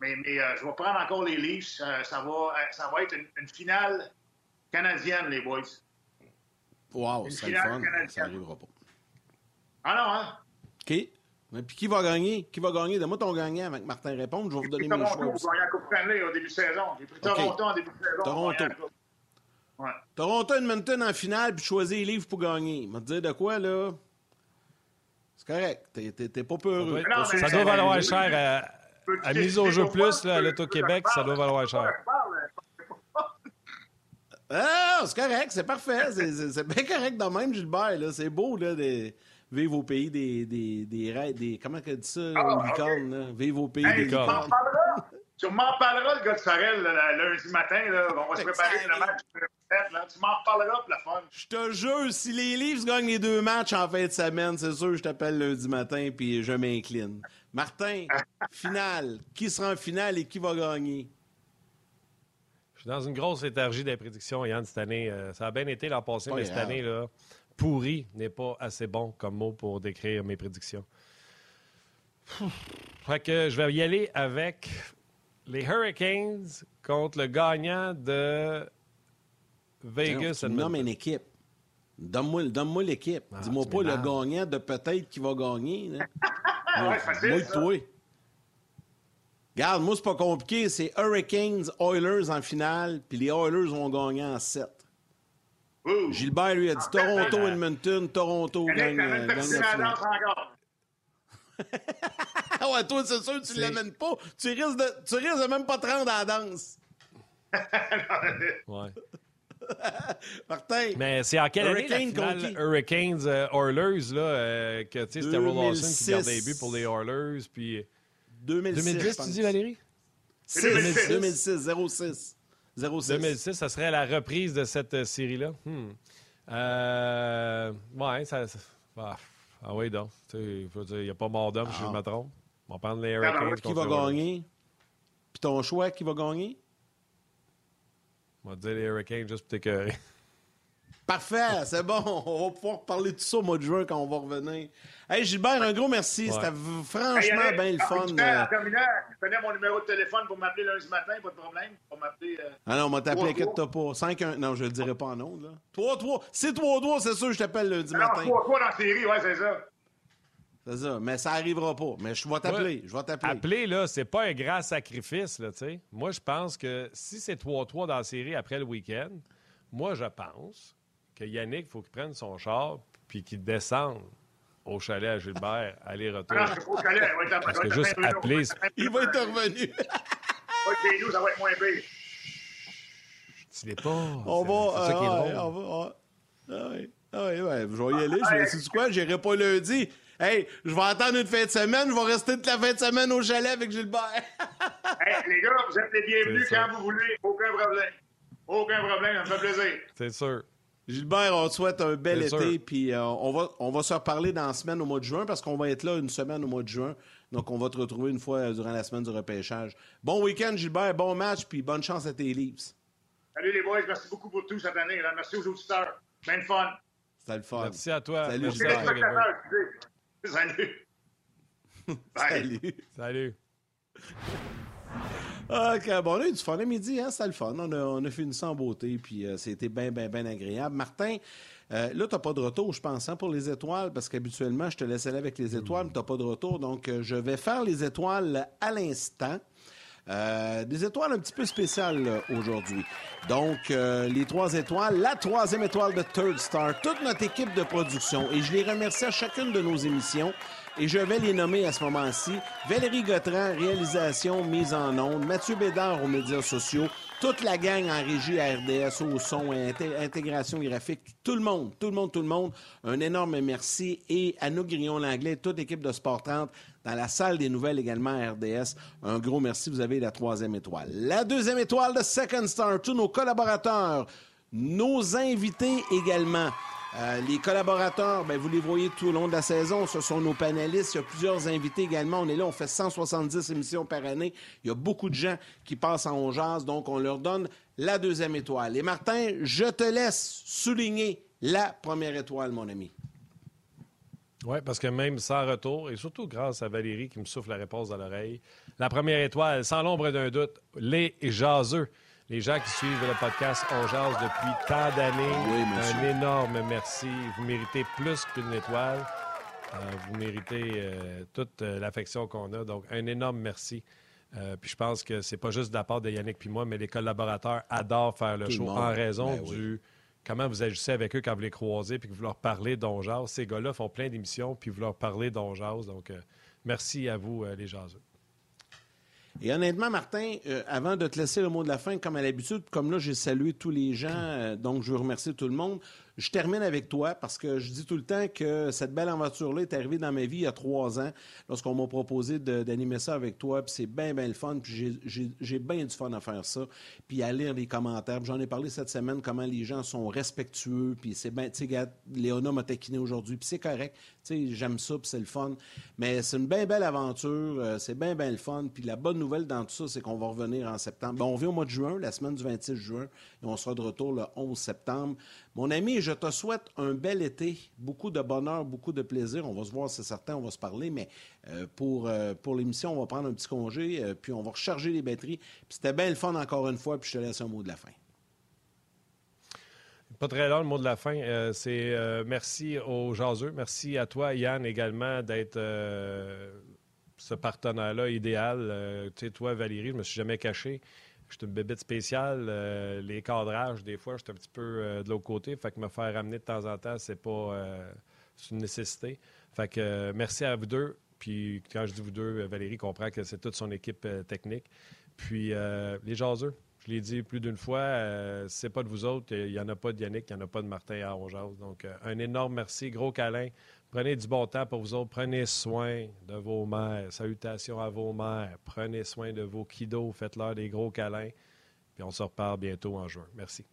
Mais mais je vais prendre encore les Leafs. Ça, va, ça va être une, une finale canadienne, les boys. Wow, Une c'est le fun. canadienne. Ça n'arrivera pas. Ah non, hein? OK. Mais Puis qui va gagner? Qui va gagner? Donne-moi ton gagnant avec Martin répondre. Je vais vous donner mes Toronto choix aussi. va gagner la Coupe Stanley au début de saison. J'ai pris Toronto en début de saison. Toronto. Ouais. Toronto Edmonton en finale, puis choisir les livres pour gagner. Je vais te dire de quoi, là? C'est correct. T'es- pas peureux. Non, Pas mais- sûr Ça doit va valoir cher à, à mise au jeu plus là, à l'Auto-Québec, ça doit valoir cher. Ah, c'est correct, c'est parfait. C'est- bien correct de même, Gilbert. C'est beau, là, de vivre au pays des... des, des, des comment qu'elle dit ça, Ah, une licorne, là? Vivre au pays Hey, des licornes. Tu m'en parleras, le gars de le lundi matin. Là, on va se préparer le match. Là. Tu m'en reparleras pour la fun. Je te jure, si les Leafs gagnent les deux matchs en fin de semaine, c'est sûr, je t'appelle lundi matin puis je m'incline. Martin, finale. Qui sera en finale et qui va gagner? Dans une grosse léthargie des prédictions, Yann, cette année. Euh, ça a bien été l'an passé, Pas mais cette année, là, pourri n'est pas assez bon comme mot pour décrire mes prédictions. Fait que je vais y aller avec les Hurricanes contre le gagnant de Vegas. Nommes Edmonton. une équipe. Donne-moi donne l'équipe. Ah, Dis-moi pas le gagnant de peut-être qui va gagner. là. ouais, facile, Moi, ça. toi. Regarde, moi, c'est pas compliqué. C'est Hurricanes, Oilers en finale, puis les Oilers vont gagner en 7. Ouh. Gilbert lui a dit Toronto, Edmonton, Toronto gagne, euh, gagne la finale. danse encore. Ah ouais, toi, c'est sûr, tu C'est- l'amènes pas. Tu risques, de, tu risques de même pas te rendre à la danse. Ouais. Martin, Mais c'est en quelle année la Hurricane finale? Hurricanes euh, Oilers, là, euh, que tu sais, c'était Roll Lawson 2006. qui gardait les buts pour les Oilers, puis... 2006. 2010, je tu dis, Valérie? 6, 2006. 2006, 06. 06. 2006, ça serait la reprise de cette euh, série-là. Hmm. Euh, ouais, ça. ça- ah, ah oui, donc. Il n'y a pas mort d'homme, si je me trompe. On va prendre les Ah, Hurricanes. Qui va gagner? Puis ton choix, qui va gagner? On va dire les Hurricanes juste pour t'écœurer. Parfait, c'est bon. On va pouvoir parler de tout ça au mois de juin quand on va revenir. Hey Gilbert, un gros merci. Ouais. C'était Hey, franchement bien le fun. terminant, euh. En terminant, tu connais mon numéro de téléphone pour m'appeler lundi matin, pas de problème. Pour m'appeler. euh, Ah non, on va t'appeler, Trois, inquiète-toi pas. 5-1. Non, je le dirai pas en ondes, là. 3-3. C'est 3-3, c'est sûr, je t'appelle lundi Alors, matin. 3-3 dans la série, ouais, c'est ça. C'est ça. Mais ça arrivera pas. Mais je vais t'appeler. Je vais t'appeler. Appeler, là, c'est pas un grand sacrifice, là, tu sais. Moi, je pense que si c'est 3-3 dans la série après le week-end, moi, je pense que Yannick, il faut qu'il prenne son char puis qu'il descende au chalet à Gilbert, aller-retour. Ah non, pas au chalet. ouais, t'as- Parce que juste appeler, Il va être revenu. Nous, ça va être moins pire. tu l'es pas. On va. C'est ça qui est ah, drôle. ouais, on va. ah, ah, ouais. Ah, ouais, ouais, je vais y aller. Je vais, sais-tu quoi? J'irai pas lundi. Hey, je vais attendre une fin de semaine. Je vais rester toute la fin de semaine au chalet avec Gilbert. Hey, les gars, vous êtes les bienvenus quand vous voulez. Aucun problème. Aucun problème, ça me fait plaisir. C'est sûr. Gilbert, on te souhaite un bel été, puis euh, on, va, on va se reparler dans la semaine au mois de juin parce qu'on va être là une semaine au mois de juin. Donc, on va te retrouver une fois euh, durant la semaine du repêchage. Bon week-end, Gilbert, bon match, puis bonne chance à tes Leafs. Salut les boys, merci beaucoup pour tout cette année. là. Merci aux auditeurs. Plein de fun. C'était le fun. Merci à toi. Salut, Merci Gilbert. Salut. Salut. Salut. OK, bon, on a eu du fun à midi, hein? C'était le fun. On a, on a fini ça en beauté, puis euh, c'était bien, bien, bien agréable. Martin, euh, là, t'as pas de retour, je pense, hein, pour les étoiles, parce qu'habituellement, je te laisse aller avec les étoiles, mais t'as pas de retour. Donc, euh, je vais faire les étoiles à l'instant. Euh, des étoiles un petit peu spéciales aujourd'hui. Donc, euh, les trois étoiles, la troisième étoile de Third Star, toute notre équipe de production. Et je les remercie à chacune de nos émissions. Et je vais les nommer à ce moment-ci. Valérie Gautran, réalisation, mise en onde. Mathieu Bédard aux médias sociaux. Toute la gang en régie à RDS, au son, inté- intégration graphique. Tout le monde, tout le monde, tout le monde. Un énorme merci. Et à nous, Grillon-Langlais, toute l'équipe de Sport 30, dans la salle des nouvelles également à RDS. Un gros merci. Vous avez la troisième étoile. La deuxième étoile de Second Star, tous nos collaborateurs, nos invités également. Euh, les collaborateurs, ben, vous les voyez tout au long de la saison. Ce sont nos panélistes. Il y a plusieurs invités également. On est là, on fait 170 émissions par année. Il y a beaucoup de gens qui passent en on donc on leur donne la deuxième étoile. Et Martin, je te laisse souligner la première étoile, mon ami. Oui, parce que même sans retour, et surtout grâce à Valérie qui me souffle la réponse dans l'oreille, la première étoile, sans l'ombre d'un doute, les jaseux. Les gens qui suivent le podcast On Jase depuis tant d'années, Oui, un énorme merci. Vous méritez plus qu'une étoile. Euh, vous méritez euh, toute euh, l'affection qu'on a. Donc, un énorme merci. Puis je pense que c'est pas juste de la part de Yannick puis moi, mais les collaborateurs adorent faire le Tout show en raison Ben oui. du comment vous agissez avec eux quand vous les croisez puis que vous leur parlez d'Onjaz. Ces gars-là font plein d'émissions puis vous leur parlez d'Onjaz. Donc, merci à vous, les jaseux. Et honnêtement, Martin, euh, avant de te laisser le mot de la fin, comme à l'habitude, comme là, j'ai salué tous les gens, euh, donc je veux remercier tout le monde. Je termine avec toi parce que je dis tout le temps que cette belle aventure-là est arrivée dans ma vie il y a trois ans lorsqu'on m'a proposé d'animer ça avec toi. Puis c'est bien, bien le fun. Puis j'ai bien du fun à faire ça. Puis à lire les commentaires. J'en ai parlé cette semaine comment les gens sont respectueux. Puis c'est bien, tu sais, Léona m'a taquiné aujourd'hui. Puis c'est correct. Tu sais, j'aime ça. Puis c'est le fun. Mais c'est une bien belle aventure. Euh, c'est bien, bien le fun. Puis la bonne nouvelle dans tout ça, c'est qu'on va revenir en septembre. On vient au mois de juin, la semaine du 26 juin. Et on sera de retour le 11 septembre. Mon ami, je te souhaite un bel été, beaucoup de bonheur, beaucoup de plaisir. On va se voir, c'est certain, on va se parler, mais euh, pour, euh, pour l'émission, on va prendre un petit congé, euh, puis on va recharger les batteries. Puis c'était bien le fun encore une fois, puis je te laisse un mot de la fin. Pas très long le mot de la fin. c'est merci aux jaseux. Merci à toi, Yann, également, d'être ce partenaire-là idéal. tu sais, toi, Valérie, je me suis jamais caché. Je suis une bébête spéciale. Euh, les cadrages, des fois, je suis un petit peu euh, de l'autre côté. Fait que me faire ramener de temps en temps, c'est pas euh, une nécessité. Fait que merci à vous deux. Puis quand je dis vous deux, Valérie comprend que c'est toute son équipe technique. Puis les jaseux, je l'ai dit plus d'une fois, c'est pas de vous autres. Il n'y en a pas de Yannick, il n'y en a pas de Martin à Donc un énorme merci, gros câlin. Prenez du bon temps pour vous autres. Prenez soin de vos mères. Salutations à vos mères. Prenez soin de vos kiddos. Faites-leur des gros câlins. Puis on se reparle bientôt en juin. Merci.